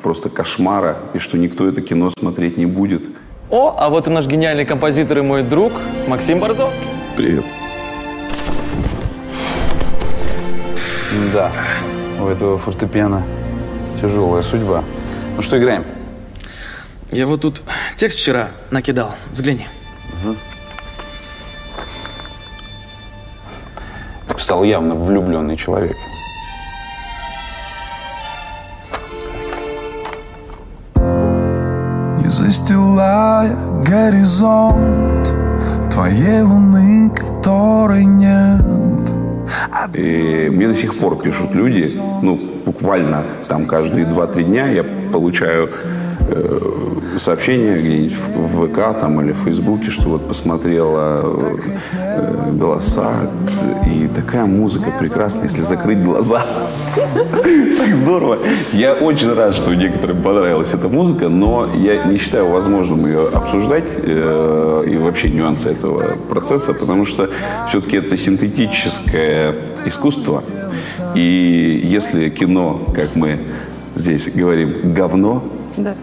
просто кошмара, и что никто это кино смотреть не будет. О, а вот и наш гениальный композитор и мой друг Максим Борзовский. Привет. Да, у этого фортепиано тяжелая судьба. Ну что, играем? Я вот тут текст вчера накидал. Взгляни. Писал явно влюбленный человек. Не застилая горизонт Твоей луны, которой нет И мне до сих пор пишут люди, ну, буквально там каждые 2-3 дня я получаю сообщения где-нибудь в ВК там, или в Фейсбуке, что вот посмотрела э, голоса, и такая музыка прекрасная, если закрыть глаза. Так здорово. Я очень рад, что некоторым понравилась эта музыка, но я не считаю возможным ее обсуждать э, и вообще нюансы этого процесса, потому что все-таки это синтетическое искусство. И если кино, как мы здесь говорим, говно, Да.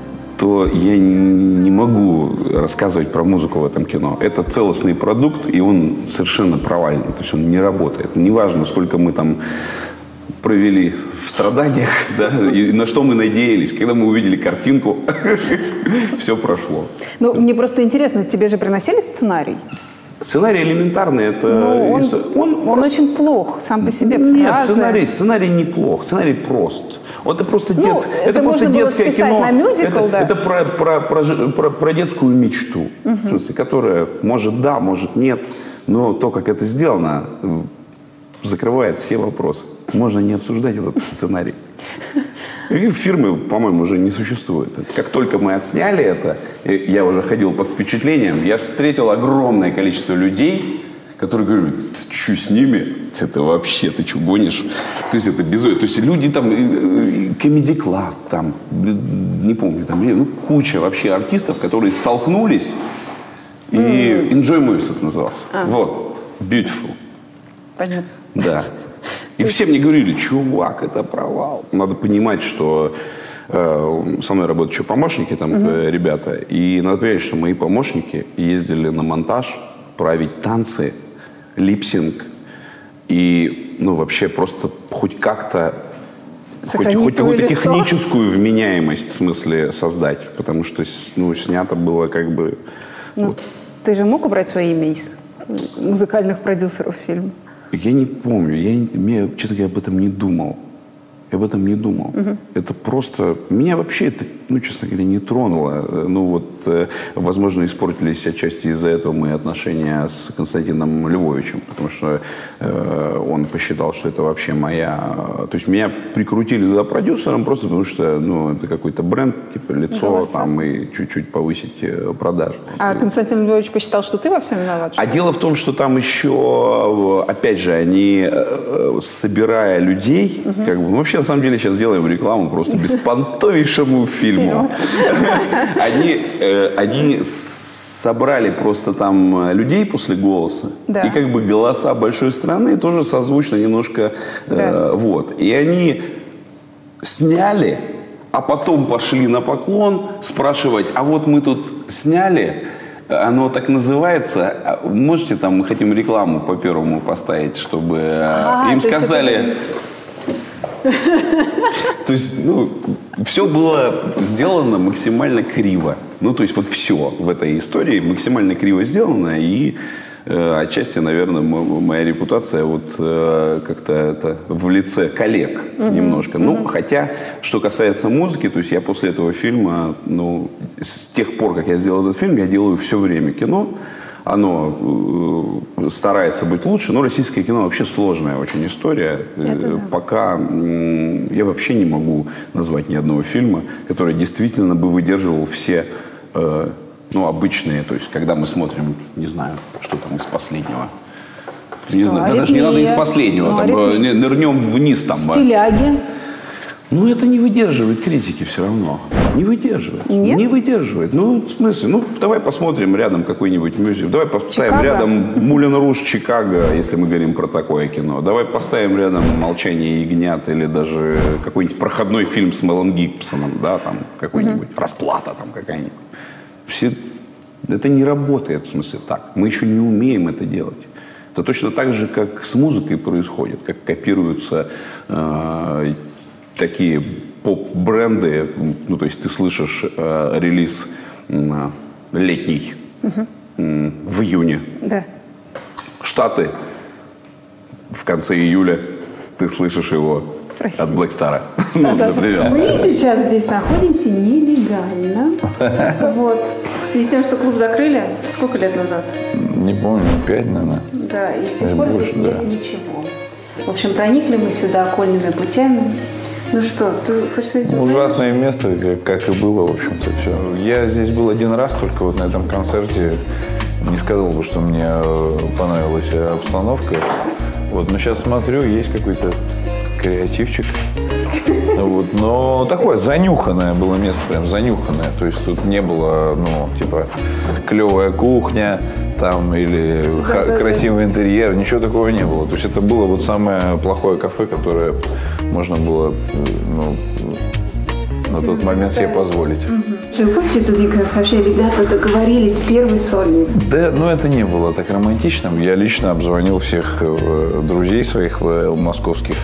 То я не могу рассказывать про музыку в этом кино. Это целостный продукт, и он совершенно провальный. То есть он не работает. Неважно, сколько мы там провели в страданиях, да, и на что мы надеялись, когда мы увидели картинку, все прошло. Ну, мне просто интересно, тебе же приносили сценарий? Сценарий элементарный, это... Ну, он, он он просто- очень плох сам по себе. Нет, фразы. сценарий, сценарий неплох, сценарий прост. Вот это просто, Ну, детс- это это просто детское кино. на мюзикл, это, да. это про, про, про, про- про детскую мечту, в смысле, которая может да, может нет, но то, как это сделано, э, закрывает все вопросы. Можно не обсуждать этот сценарий. И фирмы, по-моему, уже не существует. Как только мы отсняли это, я уже ходил под впечатлением, я встретил огромное количество людей, которые говорят, ты что с ними? Это вообще, ты что гонишь? То есть это безумие. То есть люди там, Comedy Club, там, блин, не помню, там, ну, куча вообще артистов, которые столкнулись, и Enjoy Movies это назывался. Вот, Beautiful. Понятно. Да. И все мне говорили, чувак, это провал. Надо понимать, что э, со мной работают еще помощники, там, э, ребята. И надо понимать, что мои помощники ездили на монтаж править танцы, липсинг. И, ну, вообще просто хоть как-то хоть, Сохранить хоть какую-то лицо. техническую вменяемость в смысле создать. Потому что, ну, снято было как бы... Ну, ты же мог убрать свое имя из музыкальных продюсеров фильма? Я не помню, я, я честно говоря, об этом не думал. Я об этом не думал. Это просто... Меня вообще это, ну, честно говоря, не тронуло. Э, Ну, вот, э, возможно, испортились отчасти из-за этого мои отношения с Константином Львовичем, потому что э, он посчитал, что это вообще моя... То есть меня прикрутили туда продюсером просто потому, что, ну, это какой-то бренд, типа лицо, Голоса. там, и чуть-чуть повысить э, продажи. А Константин Львович посчитал, что ты во всем виноват? А дело в том, что там еще, э, опять же, они, э, э, собирая людей, как бы, ну, вообще, на самом деле, сейчас делаем рекламу просто беспонтовейшему фильму. Они, э, они собрали просто там э, людей после голоса. Да. И как бы голоса большой страны тоже созвучно немножко. э, Да. вот. И они сняли, а потом пошли на поклон спрашивать, а вот мы тут сняли, оно так называется, а можете там, мы хотим рекламу по первому поставить, чтобы э, А, им сказали... это- То есть, ну, все было сделано максимально криво. Ну, то есть, вот все в этой истории максимально криво сделано, и э, отчасти, наверное, моя репутация вот э, как-то это в лице коллег немножко. Ну, хотя, что касается музыки, то есть я после этого фильма, ну, с тех пор, как я сделал этот фильм, я делаю все время кино. Оно э, старается быть лучше, но российское кино вообще сложная очень история. Э, Пока м, я вообще не могу назвать ни одного фильма, который действительно бы выдерживал все э, ну, обычные, то есть когда мы смотрим, не знаю, что там из последнего. Не Что, знаю, да даже не надо из «Аритмия»? последнего, Ну, там, «Аритмия». не- нырнем вниз там. э, Стиляги. Ну, это не выдерживает критики все равно. Не выдерживает. Нет? Не выдерживает. Ну, в смысле, ну, давай посмотрим рядом какой-нибудь мюзикл. Давай поставим Чикаго? рядом Мулен Руж, Чикаго, если мы говорим про такое кино. Давай поставим рядом Молчание ягнят или даже какой-нибудь проходной фильм с Мелом Гибсоном, да, там какой-нибудь. Расплата там какая-нибудь. Все... Это не работает, в смысле, так. Мы еще не умеем это делать. Это точно так же, как с музыкой происходит, как копируются э, такие поп-бренды. Ну, то есть ты слышишь э, релиз м, летний м, в июне. Да. Штаты в конце июля ты слышишь его Россия. от Black Star. Ну, например. Мы сейчас здесь находимся нелегально. Вот. В связи с тем, что клуб закрыли, сколько лет назад? Не помню, пять, наверное. Да, и с тех пор больше, здесь нет да. ничего. В общем, проникли мы сюда окольными путями. Ну что, ты хочешь с этим? Ужасное место, как, как и было, в общем-то, все. Я здесь был один раз только вот на этом концерте. Не сказал бы, что мне э, понравилась э, обстановка. Вот, но сейчас смотрю, есть какой-то креативчик. Вот, но такое занюханное было место, прям занюханное. То есть тут не было, ну, типа, клевая кухня там или ха- красивый интерьер, ничего такого не было. То есть это было вот самое плохое кафе, которое можно было, ну, на тот момент себе позволить. Вы помните день, когда сообщали, ребята договорились, первый сольник? Да, ну это не было так романтичным. Я лично обзвонил всех э, друзей своих московских,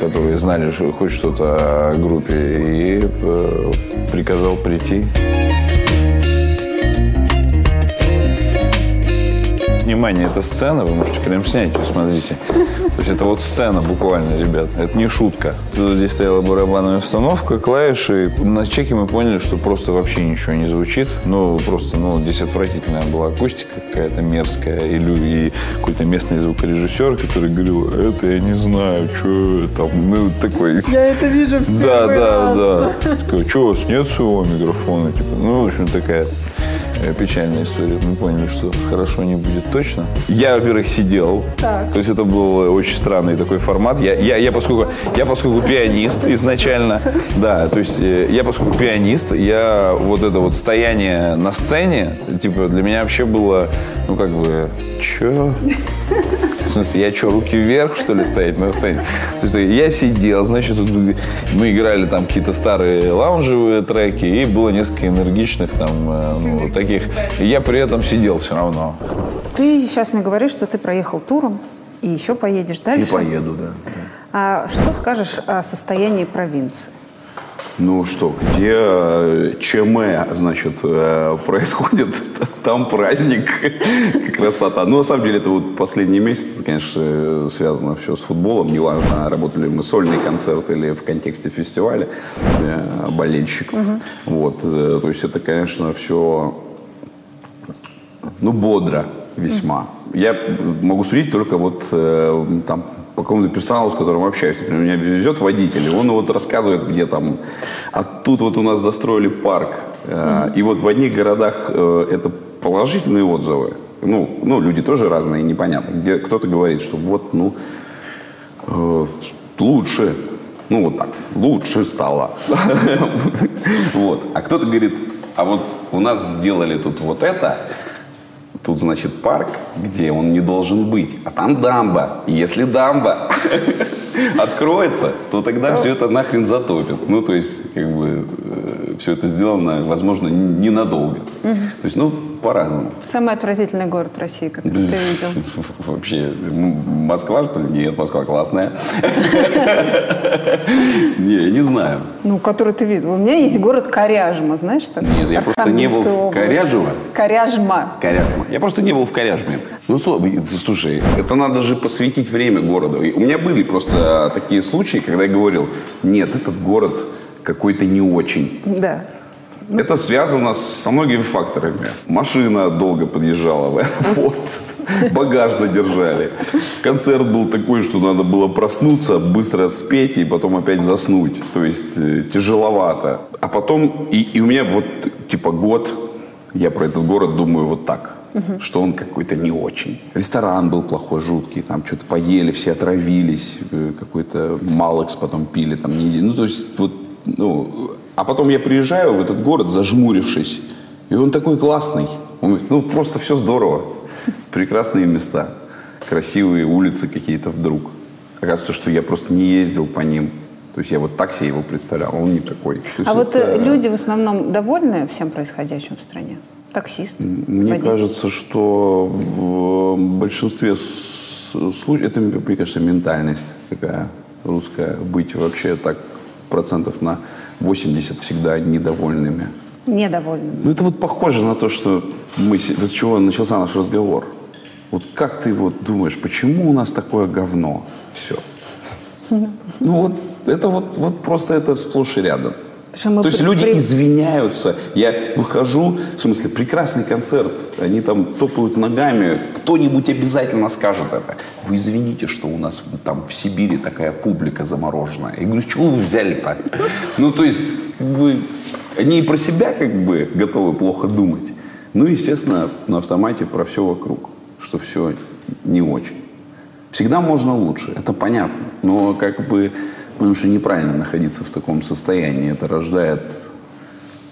которые знали что хоть что-то о группе, и э, приказал прийти. Внимание, это сцена, вы можете прям снять ее, смотрите. То есть это вот сцена буквально, ребят, это не шутка. Здесь стояла барабанная установка, клавиши. На чеке мы поняли, что просто вообще ничего не звучит. Ну, просто, ну, здесь отвратительная была акустика какая-то мерзкая. И, и какой-то местный звукорежиссер, который говорил, это я не знаю, что там, ну, такой... Я это вижу в Да, да, раз. да. Такой, что у вас нет своего микрофона? Типа, ну, в общем, такая печальная история. Мы поняли, что хорошо не будет точно. Я, во-первых, сидел. Так. То есть это был очень странный такой формат. Я, я, я, поскольку, я поскольку пианист изначально, да, то есть э, я поскольку пианист, я вот это вот стояние на сцене, типа, для меня вообще было, ну, как бы, чё? В смысле, я что, руки вверх, что ли, стоять на сцене? То есть я сидел, значит, тут мы играли там какие-то старые лаунжевые треки, и было несколько энергичных там, э, ну, таких. И я при этом сидел все равно. Ты сейчас мне говоришь, что ты проехал туром и еще поедешь И дальше. поеду, да. А что скажешь о состоянии провинции? Ну что, где э, ЧМ, значит, э, происходит, там праздник, красота. Ну, на самом деле, это вот последние месяцы, конечно, э, связано все с футболом. Неважно, работали мы сольный концерт или в контексте фестиваля болельщиков. Вот, э, то есть это, конечно, все, ну, бодро весьма. Я могу судить только вот э, там по какому-то персоналу, с которым общаюсь. Например, меня везет водитель, и он вот рассказывает, где там, а тут вот у нас достроили парк. Э, И вот в одних городах э, это положительные отзывы. Ну, ну, люди тоже разные, непонятно. Где кто-то говорит, что вот, ну, э, лучше, ну вот так, лучше стало. Вот. А кто-то говорит, а вот у нас сделали тут вот это, тут, значит, парк, где он не должен быть, а там дамба. Если дамба откроется, то тогда все это нахрен затопит. Ну, то есть, как бы, все это сделано, возможно, ненадолго. То есть, ну, по-разному. Самый отвратительный город России, который ты видел. Вообще, м- Москва, что ли? Нет, Москва классная. Не, я не знаю. Ну, который ты видел. У меня есть город Коряжма, знаешь что? Нет, я просто не был в Коряжево. Коряжма. Коряжма. Я просто не был в Коряжме. Ну, слушай, это надо же посвятить время городу. У меня были просто такие случаи, когда я говорил, нет, этот город какой-то не очень. Да. Это связано со многими факторами. Машина долго подъезжала в аэропорт, багаж задержали. Концерт был такой, что надо было проснуться, быстро спеть и потом опять заснуть. То есть э, тяжеловато. А потом, и, и у меня вот типа год, я про этот город думаю вот так что он какой-то не очень. Ресторан был плохой, жуткий, там что-то поели, все отравились, э, какой-то Малекс потом пили, там не Ну, то есть вот, ну, а потом я приезжаю в этот город, зажмурившись, и он такой классный. Он, ну, просто все здорово. Прекрасные места, красивые улицы какие-то вдруг. Оказывается, что я просто не ездил по ним. То есть я вот так себе его представлял, а он не такой. То А вот это- э, люди в основном довольны всем происходящим в стране? Таксисты? Мне водители? кажется, что в большинстве случаев, это, мне кажется, ментальность такая русская, быть вообще так процентов на 80 всегда недовольными. Недовольны. Ну, это вот похоже на то, что мы, с- вот с чего начался наш разговор. Вот как ты вот думаешь, почему у нас такое говно? Все. Ну вот это вот, вот просто это сплошь и рядом. Что мы То есть при- люди извиняются. Я выхожу, в смысле, прекрасный концерт. Они там топают ногами. Кто-нибудь обязательно скажет это. Вы извините, что у нас там в Сибири такая публика замороженная. Я говорю, с чего вы взяли так? Ну, то есть, как бы, они и про себя как бы готовы плохо думать. Ну, естественно, на автомате про все вокруг. Что все не очень. Всегда можно лучше, это понятно. Но как бы, потому что неправильно находиться в таком состоянии. Это рождает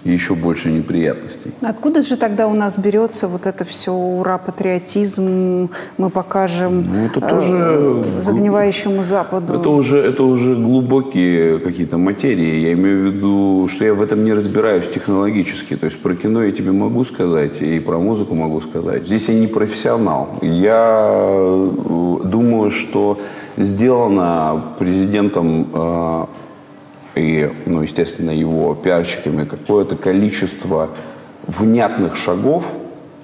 еще больше неприятностей. Откуда же тогда у нас берется вот это все ура, патриотизм, мы покажем Ну, это э, тоже загнивающему Западу? Это уже, это уже глубокие какие-то материи. Я имею в виду, что я в этом не разбираюсь технологически. То есть про кино я тебе могу сказать, и про музыку могу сказать. Здесь я не профессионал. Я э, думаю, что сделано президентом э, и, ну, естественно, его пиарщиками какое-то количество внятных шагов,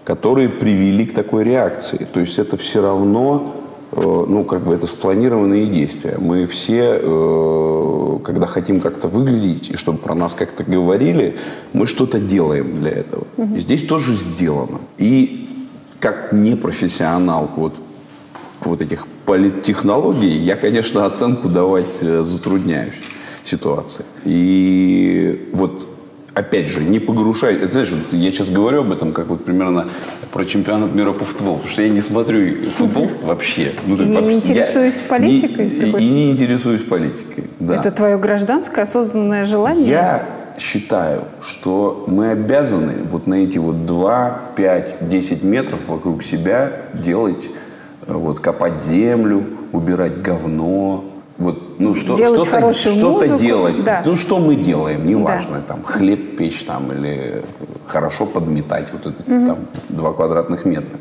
которые привели к такой реакции. То есть это все равно, э, ну, как бы это спланированные действия. Мы все, э, когда хотим как-то выглядеть, и чтобы про нас как-то говорили, мы что-то делаем для этого. И здесь тоже сделано. И как непрофессионал вот, вот этих политтехнологий, я, конечно, оценку давать э, затрудняюсь ситуации. И вот опять же, не погружай. Это, знаешь, вот я сейчас говорю об этом, как вот примерно про чемпионат мира по футболу, потому что я не смотрю футбол вообще. Ну, И не интересуюсь политикой, не- и, не интересуюсь политикой. Да. Это твое гражданское осознанное желание? Я считаю, что мы обязаны вот на эти вот 2, 5, 10 метров вокруг себя делать, вот копать землю, убирать говно, вот, ну, что, Делать что-то, что-то делать. да. Ну, что мы делаем, неважно, Да. там, хлеб печь там или хорошо подметать вот это там 2 квадратных метра.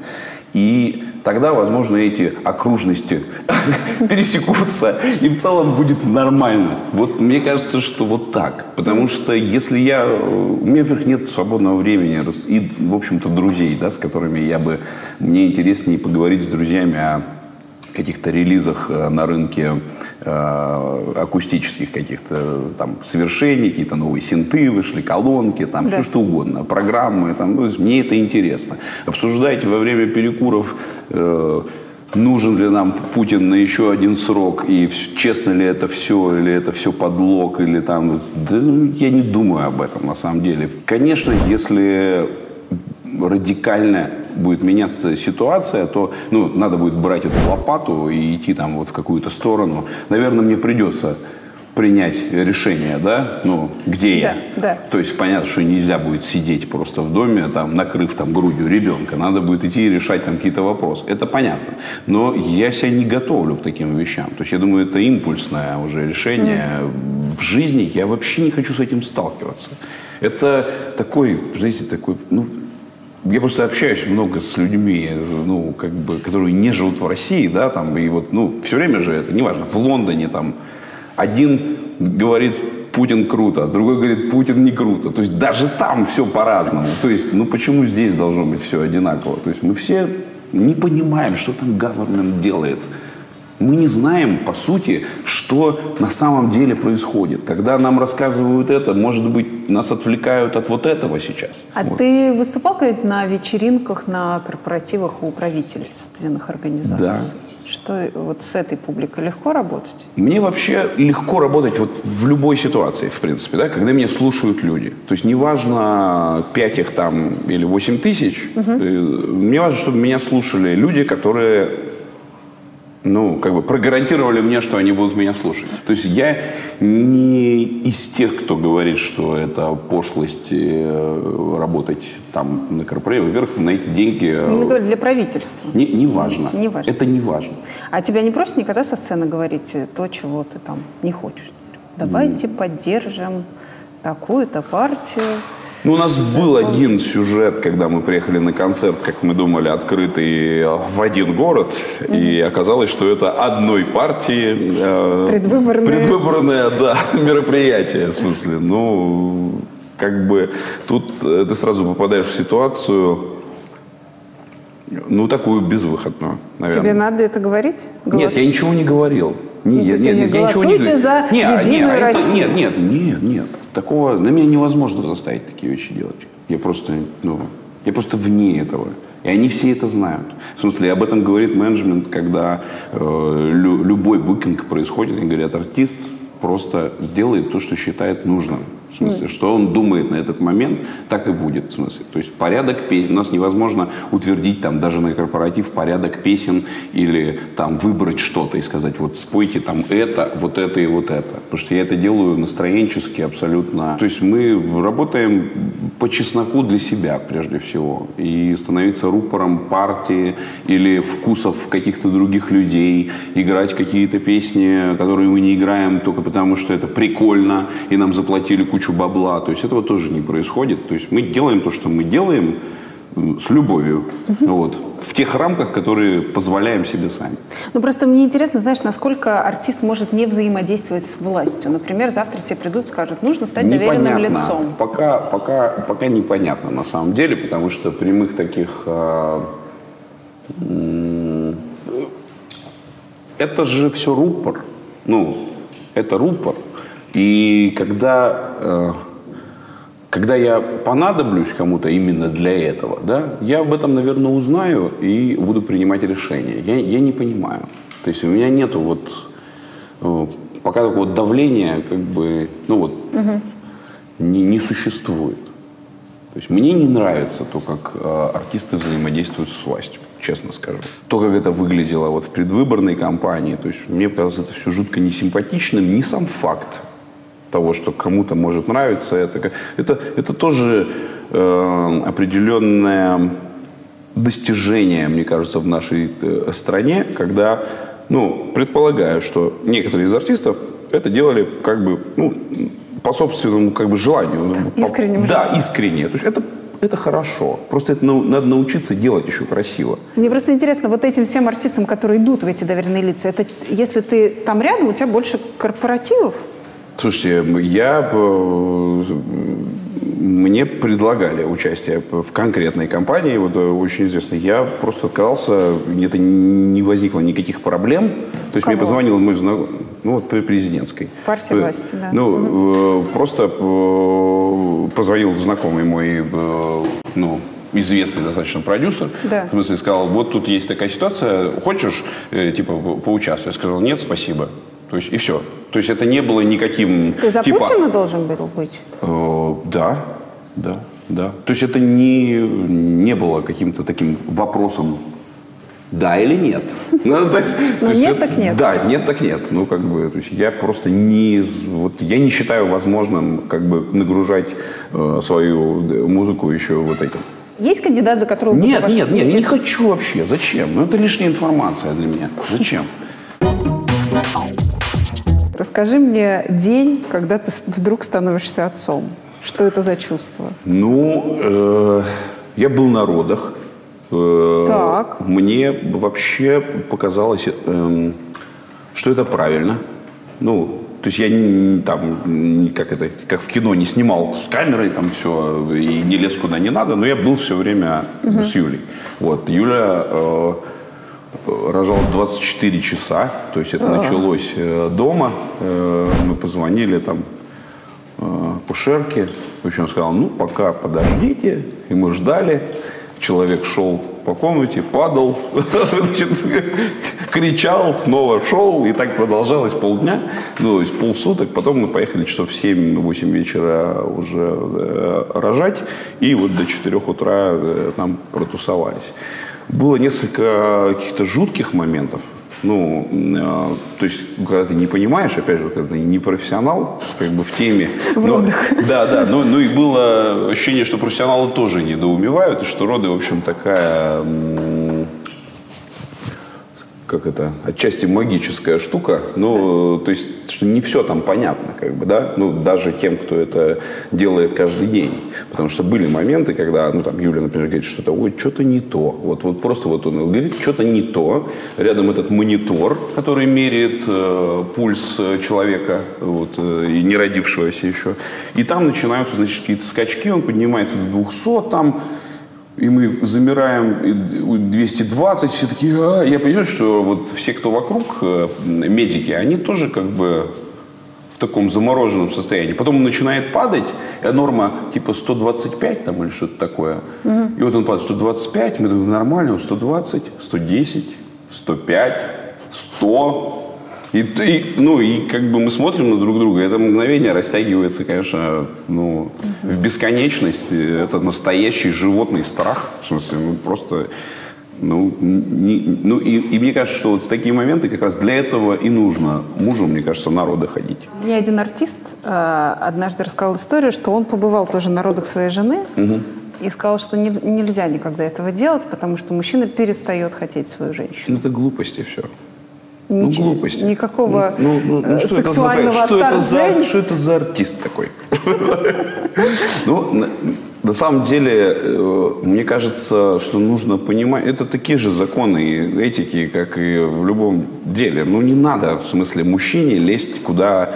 И тогда, возможно, эти окружности пересекутся, и в целом будет нормально. Вот мне кажется, что вот так. Потому что если я... У меня, во-первых, нет свободного времени и, в общем-то, друзей, да, с которыми я бы... Мне интереснее поговорить с друзьями о каких-то релизах э, на рынке э, акустических каких-то там совершений, какие-то новые синты вышли, колонки, там Да. все что угодно, программы, там, ну, мне это интересно. Обсуждать во время перекуров э, нужен ли нам Путин на еще один срок, и честно ли это все, или это все подлог, или там... Да, ну, я не думаю об этом на самом деле. Конечно, если радикально будет меняться ситуация, то ну, надо будет брать эту лопату и идти там вот в какую-то сторону. Наверное, мне придется принять решение, да, ну, где я. Да. То есть понятно, что нельзя будет сидеть просто в доме, там, накрыв там грудью ребенка. Надо будет идти и решать там какие-то вопросы. Это понятно. Но я себя не готовлю к таким вещам. То есть я думаю, это импульсное уже решение. В жизни я вообще не хочу с этим сталкиваться. Это такой, знаете, такой, ну, я просто общаюсь много с людьми, ну, как бы, которые не живут в России, да, там, и вот, ну, все время же это, неважно, в Лондоне, там, один говорит, Путин круто, а другой говорит, Путин не круто. То есть даже там все по-разному. То есть, ну, почему здесь должно быть все одинаково? То есть мы все не понимаем, что там government делает. Мы не знаем, по сути, что на самом деле происходит. Когда нам рассказывают это, может быть, нас отвлекают от вот этого сейчас. А ты выступал когда на вечеринках, на корпоративах у правительственных организаций? Да. Что вот с этой публикой легко работать? Мне вообще легко работать вот в любой ситуации, в принципе, да, когда меня слушают люди. То есть неважно, 5 их там или 8 тысяч, э, мне важно, чтобы меня слушали люди, которые ну, как бы прогарантировали мне, что они будут меня слушать. То есть я не из тех, кто говорит, что это пошлость э, работать там на корпорации. Во-первых, на эти деньги... э, Ну, для правительства. Не, не важно. Не важно. Это не важно. А тебя не просят никогда со сцены говорить э, то, чего ты там не хочешь? Давайте поддержим такую-то партию. Ну, у нас был один сюжет, когда мы приехали на концерт, как мы думали, открытый в один город, и оказалось, что это одной партии э, Предвыборное. предвыборное, да, мероприятие, в смысле. Ну, как бы тут э, ты сразу попадаешь в ситуацию, ну, такую безвыходную, наверное. Тебе надо это говорить? Нет, я ничего не говорил. Ну, Нет, нет, не нет, я ничего не голосуйте за Не, а, «Единую не, это- Россию». Нет, нет, нет, нет. Такого на меня невозможно заставить такие вещи делать. Я просто, ну, я просто вне этого. И они все это знают. В смысле, об этом говорит менеджмент, когда э, лю- любой букинг происходит, они говорят, артист просто сделает то, что считает нужным. В смысле, что он думает на этот момент, так и будет. В смысле. То есть порядок песен. У нас невозможно утвердить там даже на корпоратив порядок песен или там выбрать что-то и сказать, вот спойте там это, вот это и вот это. Потому что я это делаю настроенчески абсолютно. То есть мы работаем по чесноку для себя прежде всего. И становиться рупором партии или вкусов каких-то других людей, играть какие-то песни, которые мы не играем только потому, что это прикольно, и нам заплатили кучу бабла. То есть этого тоже не происходит. То есть мы делаем то, что мы делаем, с любовью. Вот. В тех рамках, которые позволяем себе сами. Ну, просто мне интересно, знаешь, насколько артист может не взаимодействовать с властью. Например, завтра тебе придут и скажут, нужно стать доверенным Непонятно. лицом. Пока, пока, пока непонятно на самом деле, потому что прямых таких... а, м, это же все рупор. Ну, это рупор. И когда, э, когда я понадоблюсь кому-то именно для этого, да, я об этом, наверное, узнаю и буду принимать решение. Я, я не понимаю. То есть у меня нету вот э, пока такого давления, как бы, ну вот, не, не существует. То есть мне не нравится то, как э, артисты взаимодействуют с властью, честно скажу. То, как это выглядело вот в предвыборной кампании, то есть мне показалось это все жутко несимпатичным, не сам факт того, что кому-то может нравиться, это, это, это тоже э, определенное достижение, мне кажется, в нашей э, стране, когда, ну, предполагаю, что некоторые из артистов это делали как бы, ну, по собственному как бы желанию. Ну, Искреннему Да, искренне. То есть это это хорошо. Просто это надо научиться делать еще красиво. Мне просто интересно, вот этим всем артистам, которые идут в эти доверенные лица, это если ты там рядом, у тебя больше корпоративов? Слушайте, я э, мне предлагали участие в конкретной компании, вот э, очень известной. Я просто отказался, это не возникло никаких проблем. То есть мне Кого? позвонил мой знакомый, ну вот при президентской. Партия Э, власти, да. Ну, э, просто позвонил знакомый мой, ну, известный достаточно продюсер. Да. В смысле, сказал, вот тут есть такая ситуация, хочешь, типа, по- поучаствовать? Я сказал, нет, спасибо. То есть, и все. То есть это не было никаким... Ты за типа, Путина должен был быть? Э, да, да, да. То есть это не, не было каким-то таким вопросом да или нет. Ну, то есть- Ну, то есть нет это- так нет. Да, нет так нет. Ну, как бы, то есть я просто не, вот, я не считаю возможным, как бы, нагружать э, свою музыку еще вот этим. Есть кандидат, за которого Нет, нет, нет, не хочу вообще. Зачем? Ну, это лишняя информация для меня. Зачем? Расскажи мне день, когда ты вдруг становишься отцом. Что это за чувство? Ну, э, я был на родах. Э, Так. Мне вообще показалось, эм, что это правильно. Ну, то есть я не, там, как это, как в кино, не снимал с камерой там все и не лез куда не надо, но я был все время с Юлей. Вот, Юля э, рожала 24 часа, то есть это А. началось э, дома. Э, мы позвонили там э, акушерке. В общем, он сказал, ну, пока подождите. И мы ждали. Человек шел по комнате, падал, кричал, снова шел. И так продолжалось полдня, ну, то есть полсуток. Потом мы поехали часов в 7-8 вечера уже рожать. И вот до 4 утра там протусовались. Было несколько каких-то жутких моментов. Ну, э, то есть, когда ты не понимаешь, опять же, когда ты не профессионал, как бы в теме. В но- родах. Да, да. Ну, ну и было ощущение, что профессионалы тоже недоумевают, и что роды, в общем, такая как это, отчасти магическая штука, ну, то есть, что не все там понятно, как бы, да, ну, даже тем, кто это делает каждый день, потому что были моменты, когда, ну, там, Юля, например, говорит что-то, ой, что-то не то, вот, вот просто вот он говорит, что-то не то, рядом этот монитор, который меряет э, пульс э, человека, вот, э, и не родившегося еще, и там начинаются, значит, какие-то скачки, он поднимается до 200, там, и мы замираем и д- 220, все такие, «А». я понимаю, что вот все, кто вокруг, э, медики, они тоже как бы в таком замороженном состоянии. Потом он начинает падать, а норма типа 125 там или что-то такое. И вот он падает 125, мы думаем, нормально, 120, 110, 105, 100. И, и, ну, и как бы мы смотрим на друг друга, это мгновение растягивается, конечно, ну, в бесконечность. Это настоящий животный страх. В смысле, ну, просто... Ну, не- ну и, и мне кажется, что вот в такие моменты как раз для этого и нужно мужу, мне кажется, на роды ходить. Мне один артист э, однажды рассказал историю, что он побывал тоже на родах своей жены Мгм. и сказал, что не- нельзя никогда этого делать, потому что мужчина перестает хотеть свою женщину. Ну, это глупости все. Ну, глупости. Никакого Ну, ну, ну, э, что это за- сексуального что это за- отторжения. что это за артист такой? Ну, на, самом деле, э, мне кажется, что нужно понимать, это такие же законы и этики, как и в любом деле. Ну, не надо, в смысле, мужчине лезть куда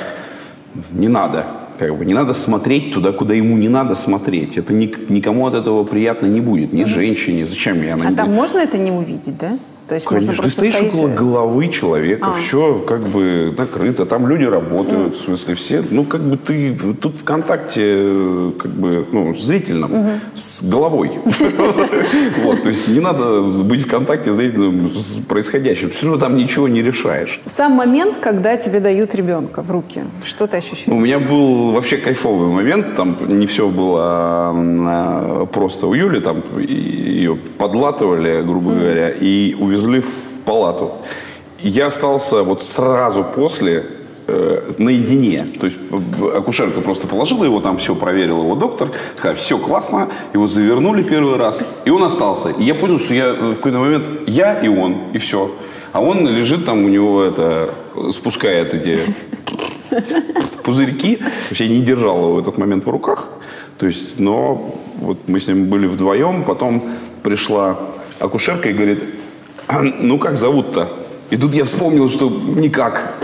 не надо. Как бы не надо смотреть туда, куда ему не надо смотреть. Это ник- никому от этого приятно не будет. Ни женщине. Зачем я на А там можно это не увидеть, да? То есть Конечно, можно ты стоишь стоишь... около головы человека, А. все как бы накрыто, там люди работают, в смысле все, ну как бы ты тут в контакте, э, как бы, ну, зрительном, с головой. Вот, то есть не надо быть в контакте зрительном с происходящим, все равно там ничего не решаешь. Сам момент, когда тебе дают ребенка в руки, что ты ощущаешь? У меня был вообще кайфовый момент, там не все было а, просто у Юли, там ее подлатывали, грубо говоря, и увезли в палату. Я остался вот сразу после э, наедине. То есть э, акушерка просто положила его, там все проверил его доктор, сказали, все классно, его завернули первый раз, и он остался. И я понял, что я в какой-то момент, я и он, и все. А он лежит там, у него это, спускает эти пузырьки. Я не держал его в этот момент в руках. То есть, но вот мы с ним были вдвоем, потом пришла акушерка и говорит, «А, ну как зовут-то? И тут я вспомнил, что никак.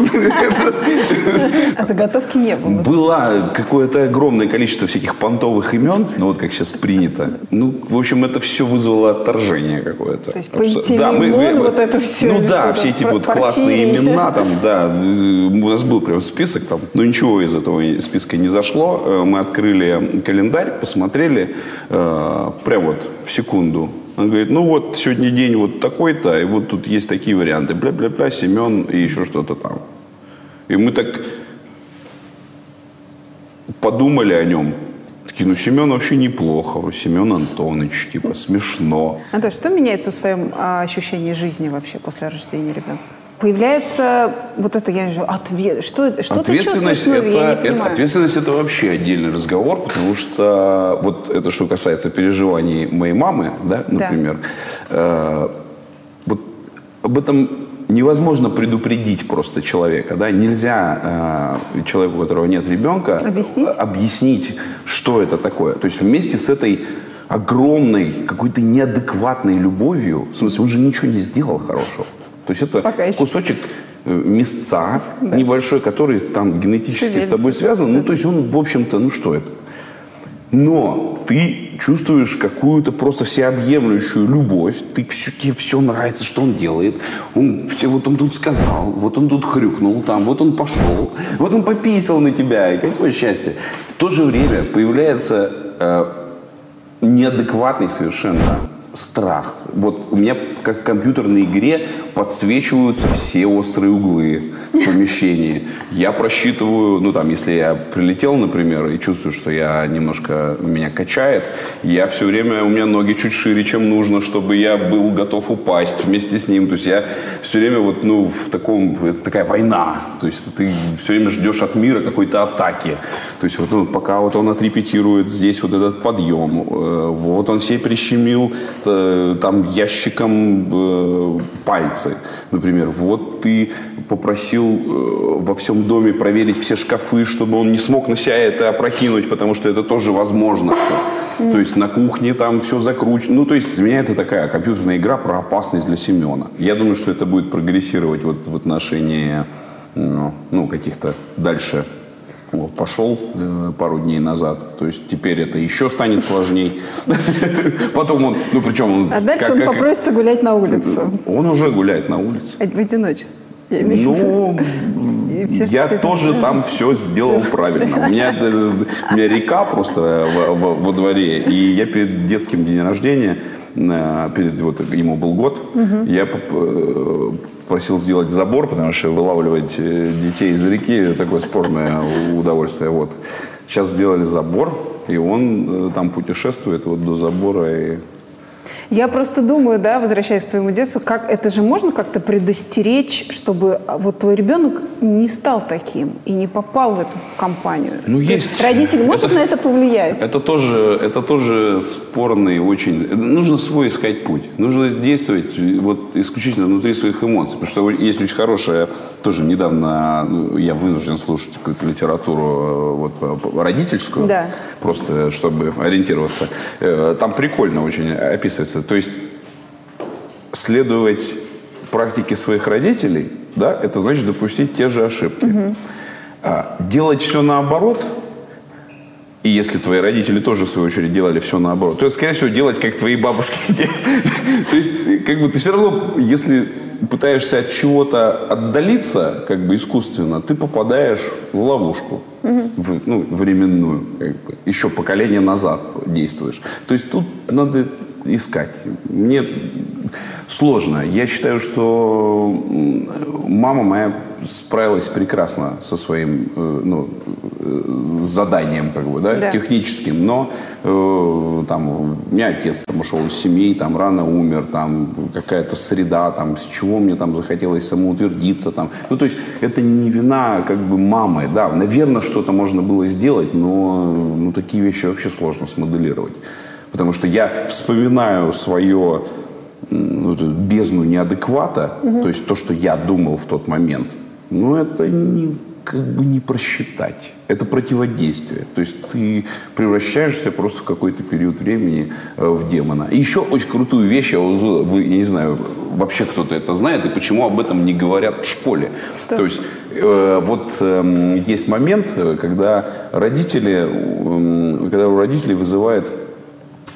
А заготовки не было. Было какое-то огромное количество всяких понтовых имен, ну вот как сейчас принято. Ну, в общем, это все вызвало отторжение какое-то. То есть Пантелеймон, вот это все, Ну да, все эти вот классные имена там, да. У нас был прям список там, но ничего из этого списка не зашло. Э, Мы открыли календарь, посмотрели, э, прям вот в секунду. Он говорит, ну вот сегодня день вот такой-то, и вот тут есть такие варианты. Бля-бля-бля, Семен и еще что-то там. И мы так подумали о нем. Такие, ну Семен вообще неплохо, Семен Антонович, типа смешно. Антон, что меняется в своем а, ощущении жизни вообще после рождения ребенка? Появляется вот это, я не знаю, ответ. Что, что ты чувствуешь? Ответственность Ну, это, это- ответственность это вообще отдельный разговор, потому что вот это что касается переживаний моей мамы, да, например, э, вот об этом невозможно предупредить просто человека, да, нельзя э, человеку, у которого нет ребенка, Объяснить? объяснить, что это такое. То есть вместе с этой огромной, какой-то неадекватной любовью, в смысле, он же ничего не сделал хорошего. То есть это Пока еще. кусочек э, мясца небольшой, который там генетически с тобой Шевелится. связан. Ну, то есть он, в общем-то, ну что это? Но ты чувствуешь какую-то просто всеобъемлющую любовь, ты все, тебе все нравится, что он делает. Он, все, вот он тут сказал, вот он тут хрюкнул там, вот он пошел, вот он пописал на тебя. И какое счастье. В то же время появляется э, неадекватный совершенно страх. Вот у меня, как в компьютерной игре, подсвечиваются все острые углы в помещении. Я просчитываю, ну там, если я прилетел, например, и чувствую, что я немножко, меня качает, я все время, у меня ноги чуть шире, чем нужно, чтобы я был готов упасть вместе с ним. То есть я все время вот, ну, в таком, это такая война. То есть ты все время ждешь от мира какой-то атаки. То есть вот он, пока вот он отрепетирует здесь вот этот подъем, э, вот он себе прищемил э, там ящиком э, пальцы, например. Вот ты попросил э, во всем доме проверить все шкафы, чтобы он не смог на себя это опрокинуть, потому что это тоже возможно. всё. То есть на кухне там все закручено. Ну, то есть для меня это такая компьютерная игра про опасность для Семена. Я думаю, что это будет прогрессировать вот в отношении ну, ну, каких-то дальше вот, пошел э, пару дней назад. То есть теперь это еще станет сложней. Потом он, ну причем он... А дальше он попросится гулять на улицу. Он уже гуляет на улице. А В одиночестве. я. Ну, что я этим тоже там все сделал правильно. У меня, э, у меня река просто во, во- во дворе, и я перед детским днем рождения, э, перед вот ему был год, я поп- э, просил сделать забор, потому что вылавливать э, детей из реки такое спорное удовольствие. Вот. Сейчас сделали забор, и он э, там путешествует вот до забора и Я просто думаю, да, возвращаясь к твоему детству, как это же можно как-то предостеречь, чтобы а, вот твой ребенок не стал таким и не попал в эту компанию. Ну, То есть. Родитель может Это- на это повлиять? Это тоже, это тоже спорный очень... Нужно свой искать путь. Нужно действовать вот исключительно внутри своих эмоций. Потому что есть очень хорошая... Тоже недавно ну, я вынужден слушать какую-то литературу э, вот, родительскую. Да. Просто чтобы ориентироваться. Э, Там прикольно очень описывается. То есть следовать практике своих родителей, да, это значит допустить те же ошибки. А делать все наоборот, и если твои родители тоже, в свою очередь, делали все наоборот, то это, скорее всего, делать, как твои бабушки. То есть, как бы ты все равно, если пытаешься от чего-то отдалиться, как бы искусственно, ты попадаешь в ловушку, в, ну, временную, как бы, еще поколение назад действуешь. То есть тут надо искать. Мне сложно. Я считаю, что мама моя справилась прекрасно со своим э, ну, э, заданием, как бы, да, Да. техническим, но э, там, у меня отец там, ушел из семьи, там рано умер, там какая-то среда, там, с чего мне там захотелось самоутвердиться. Там. Ну, то есть это не вина как бы мамы, да, наверное, что-то можно было сделать, но ну, такие вещи вообще сложно смоделировать. Потому что я вспоминаю свое ну, бездну неадеквата, то есть то, что я думал в тот момент, ну, это не как бы не просчитать. Это противодействие. То есть ты превращаешься просто в какой-то период времени э, в демона. И еще очень крутую вещь, я, вы, я не знаю, вообще кто-то это знает, и почему об этом не говорят в школе. Что? То есть э, вот э, есть момент, э, когда родители, э, когда у родителей вызывает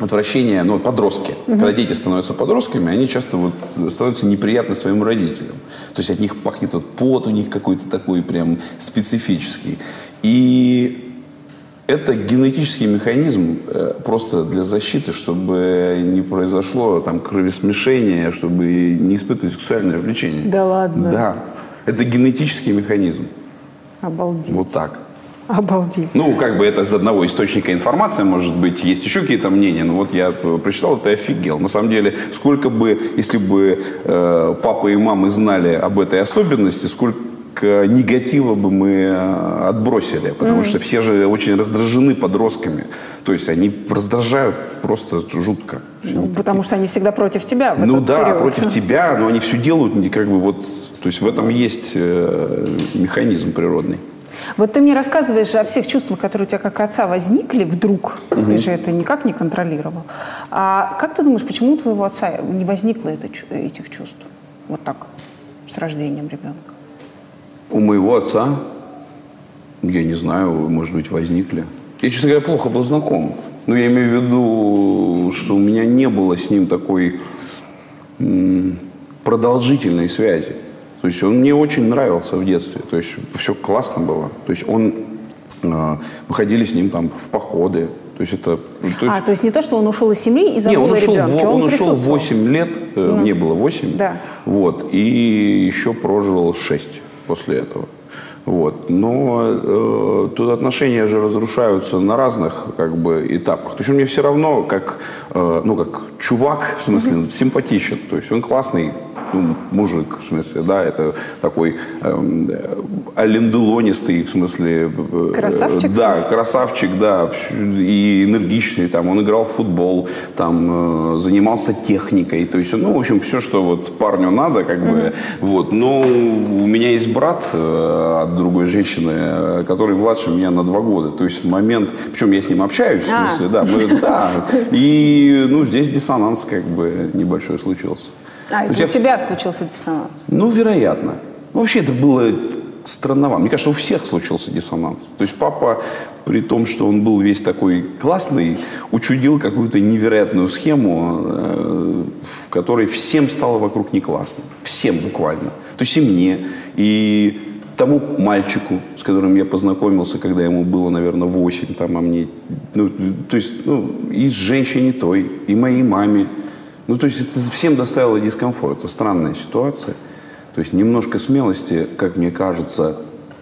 отвращение, ну, подростки. Когда дети становятся подростками, они часто вот становятся неприятны своим родителям. То есть от них пахнет вот пот у них какой-то такой прям специфический. И это генетический механизм э, просто для защиты, чтобы не произошло там кровосмешение, чтобы не испытывать сексуальное влечение. Да ладно? Да. Это генетический механизм. Обалдеть. Вот так. Обалдеть. Ну, как бы это из одного источника информации, может быть, есть еще какие-то мнения, но вот я э, прочитал это и офигел. На самом деле, сколько бы, если бы э, папа и мамы знали об этой особенности, сколько негатива бы мы э, отбросили, потому Мгм. что все же очень раздражены подростками. То есть они раздражают просто жутко. Ну, потому что они всегда против тебя. Ну да, период. против тебя, но они все делают как бы вот, то есть в этом есть э, механизм природный. Вот ты мне рассказываешь о всех чувствах, которые у тебя как отца возникли вдруг. Мгм. Ты же это никак не контролировал. А как ты думаешь, почему у твоего отца не возникло это этих чувств? Вот так, с рождением ребенка. У моего отца, я не знаю, может быть, возникли. Я, честно говоря, плохо был знаком. Но я имею в виду, что у меня не было с ним такой продолжительной связи. То есть он мне очень нравился в детстве. То есть все классно было. То есть он... э, мы ходили с ним там в походы. То есть это... то есть- а, то есть не то, что он ушел из семьи и забыл он о ушел, ребенке, он, он ушел в присутствовал. 8 лет, Ну. мне было 8. Да. Вот, и еще прожил 6 после этого. Вот. Но э, тут отношения же разрушаются на разных как бы, этапах. То есть он мне все равно как, э, ну, как чувак, в смысле, симпатичен. То есть он классный ну, мужик, в смысле, да, это такой эм, э, аленделонистый, в смысле... э, Красавчик, Да, смысле? красавчик, да, и энергичный, там, он играл в футбол, там, э, занимался техникой, то есть, ну, в общем, все, что вот парню надо, как бы, вот, но у меня есть брат э, от другой женщины, э, который младше меня на два года, то есть в момент, причем я с ним общаюсь, в А. смысле, да, мы, да, и, ну, здесь диссонанс, как бы, небольшой случился. А, То есть у я- тебя случился диссонанс. ну, вероятно. Ну, Вообще это было странновато. Мне кажется, у всех случился диссонанс. То есть папа, при том, что он был весь такой классный, учудил какую-то невероятную схему, э, в которой всем стало вокруг не классно. Всем буквально. То есть и мне, и тому мальчику, с которым я познакомился, когда ему было, наверное, 8, там, а мне... Ну, то есть, ну, и с женщиной той, и моей маме. Ну, то есть это всем доставило дискомфорт. Это странная ситуация. То есть немножко смелости, как мне кажется,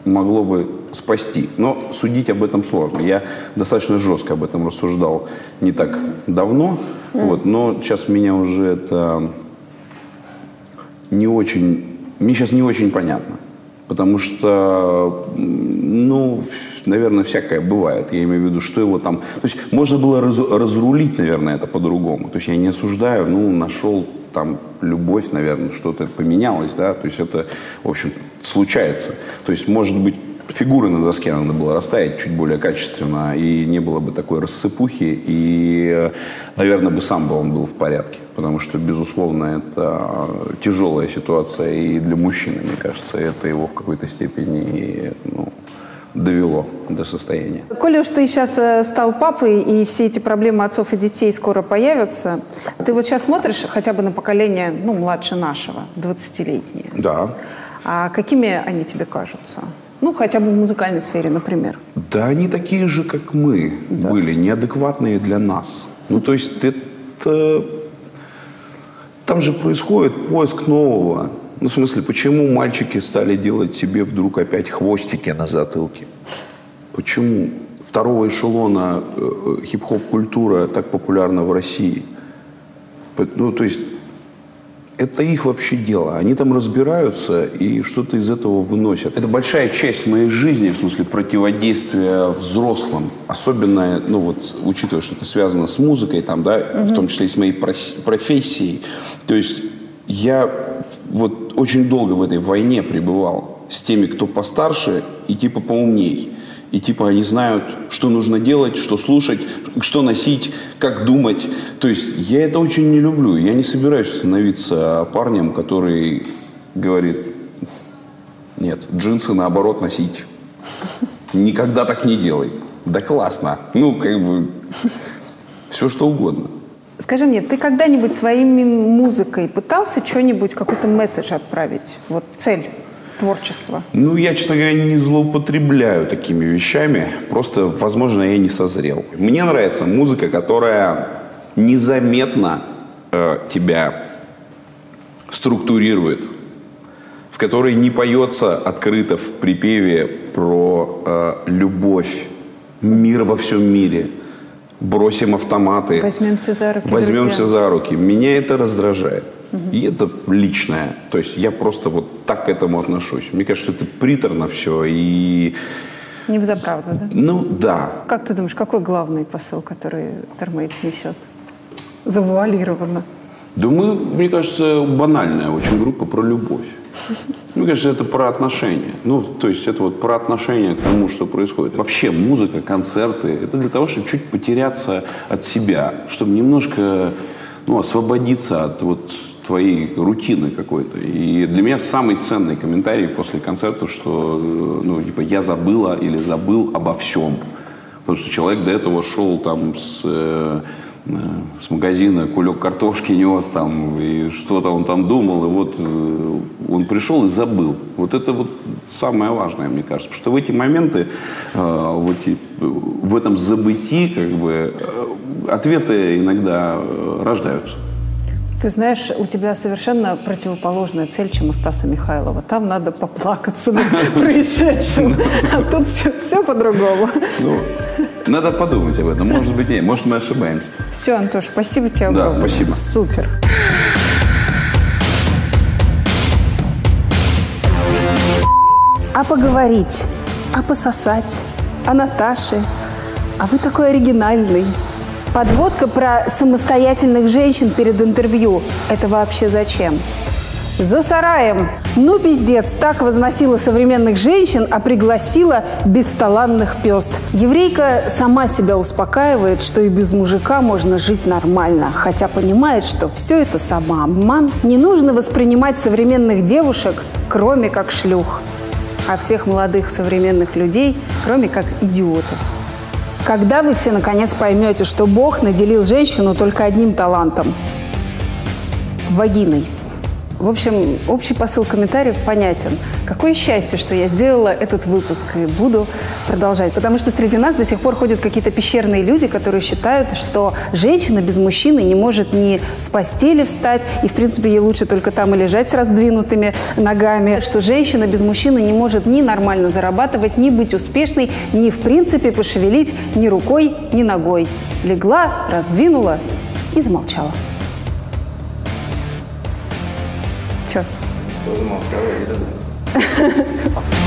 могло бы спасти. Но судить об этом сложно. Я достаточно жестко об этом рассуждал не так давно. Вот, но сейчас меня уже это не очень... Мне сейчас не очень понятно. Потому что, ну, наверное, всякое бывает. Я имею в виду, что его там... То есть можно было раз- разрулить, наверное, это по-другому. То есть я не осуждаю, ну, нашел там любовь, наверное, что-то поменялось, да. То есть это, в общем, случается. То есть, может быть, фигуры на доске надо было расставить чуть более качественно, и не было бы такой рассыпухи, и, наверное, бы сам бы он был в порядке. Потому что, безусловно, это тяжелая ситуация и для мужчины, мне кажется, это его в какой-то степени ну, довело до состояния. Коли уж ты сейчас э, стал папой, и все эти проблемы отцов и детей скоро появятся, ты вот сейчас смотришь хотя бы на поколение, ну, младше нашего, 20-летнее. Да. А какими они тебе кажутся? Ну, хотя бы в музыкальной сфере, например. Да они такие же, как мы были, неадекватные для нас. Ну, то есть это... Там же происходит поиск нового. Ну, в смысле, почему мальчики стали делать себе вдруг опять хвостики на затылке? Почему второго эшелона э, э, хип-хоп-культура так популярна в России? Ну, то есть это их вообще дело. Они там разбираются и что-то из этого выносят. Это большая часть моей жизни, в смысле противодействия взрослым. Особенно, ну вот, учитывая, что это связано с музыкой, там, да, в том числе и с моей профессией. То есть я вот очень долго в этой войне пребывал. с теми, кто постарше и типа поумней. И типа они знают, что нужно делать, что слушать, что носить, как думать. То есть я это очень не люблю. Я не собираюсь становиться парнем, который говорит, нет, джинсы наоборот носить. Никогда так не делай. Да классно. Ну, как бы, все что угодно. Скажи мне, ты когда-нибудь своей музыкой пытался что-нибудь, какой-то месседж отправить? Вот цель творчества? Ну, я, честно говоря, не злоупотребляю такими вещами. Просто, возможно, я не созрел. Мне нравится музыка, которая незаметно э, тебя структурирует, в которой не поется открыто в припеве про э, любовь, мир во всем мире. Бросим автоматы. Возьмемся за руки. Возьмемся друзья. за руки. Меня это раздражает. И это личное. То есть я просто вот так к этому отношусь. Мне кажется, это приторно все. И, Не в заправду, да? ну, да. Как ты думаешь, какой главный посыл, который Термейтс несет? Завуалированно. Думаю, мне кажется, банальная очень группа про любовь. Мне кажется, это про отношения. Ну, то есть это вот про отношение к тому, что происходит. Вообще музыка, концерты, это для того, чтобы чуть потеряться от себя, чтобы немножко ну, освободиться от вот твоей рутины какой-то. И для меня самый ценный комментарий после концертов, что э, ну, типа, я забыла или забыл обо всем. Потому что человек до этого шел там с, э, с магазина кулек картошки нес там, и что-то он там думал, и вот э, он пришел и забыл. Вот это вот самое важное, мне кажется. Потому что в эти моменты, э, в, эти, в этом забытии, как бы, э, ответы иногда э, рождаются. Ты знаешь, у тебя совершенно противоположная цель, чем у Стаса Михайлова. Там надо поплакаться над происшедшим, а тут все, по-другому. Надо подумать об этом. Может быть, нет. Может, мы ошибаемся. Все, Антош, спасибо тебе Да, огромное. спасибо. Супер. А поговорить, а пососать, а Наташе. А вы такой оригинальный. Подводка про самостоятельных женщин перед интервью. Это вообще зачем? За сараем. Ну, пиздец, так возносила современных женщин, а пригласила бесталанных пест. Еврейка сама себя успокаивает, что и без мужика можно жить нормально, хотя понимает, что все это самообман. Не нужно воспринимать современных девушек, кроме как шлюх, а всех молодых современных людей, кроме как идиотов. Когда вы все наконец поймете, что Бог наделил женщину только одним талантом – вагиной. В общем, общий посыл комментариев понятен. Какое счастье, что я сделала этот выпуск и буду продолжать. Потому что среди нас до сих пор ходят какие-то пещерные люди, которые считают, что женщина без мужчины не может ни с постели встать, и, в принципе, ей лучше только там и лежать с раздвинутыми ногами, что женщина без мужчины не может ни нормально зарабатывать, ни быть успешной, ни, в принципе, пошевелить ни рукой, ни ногой. Легла, раздвинула и замолчала. 我怎么表？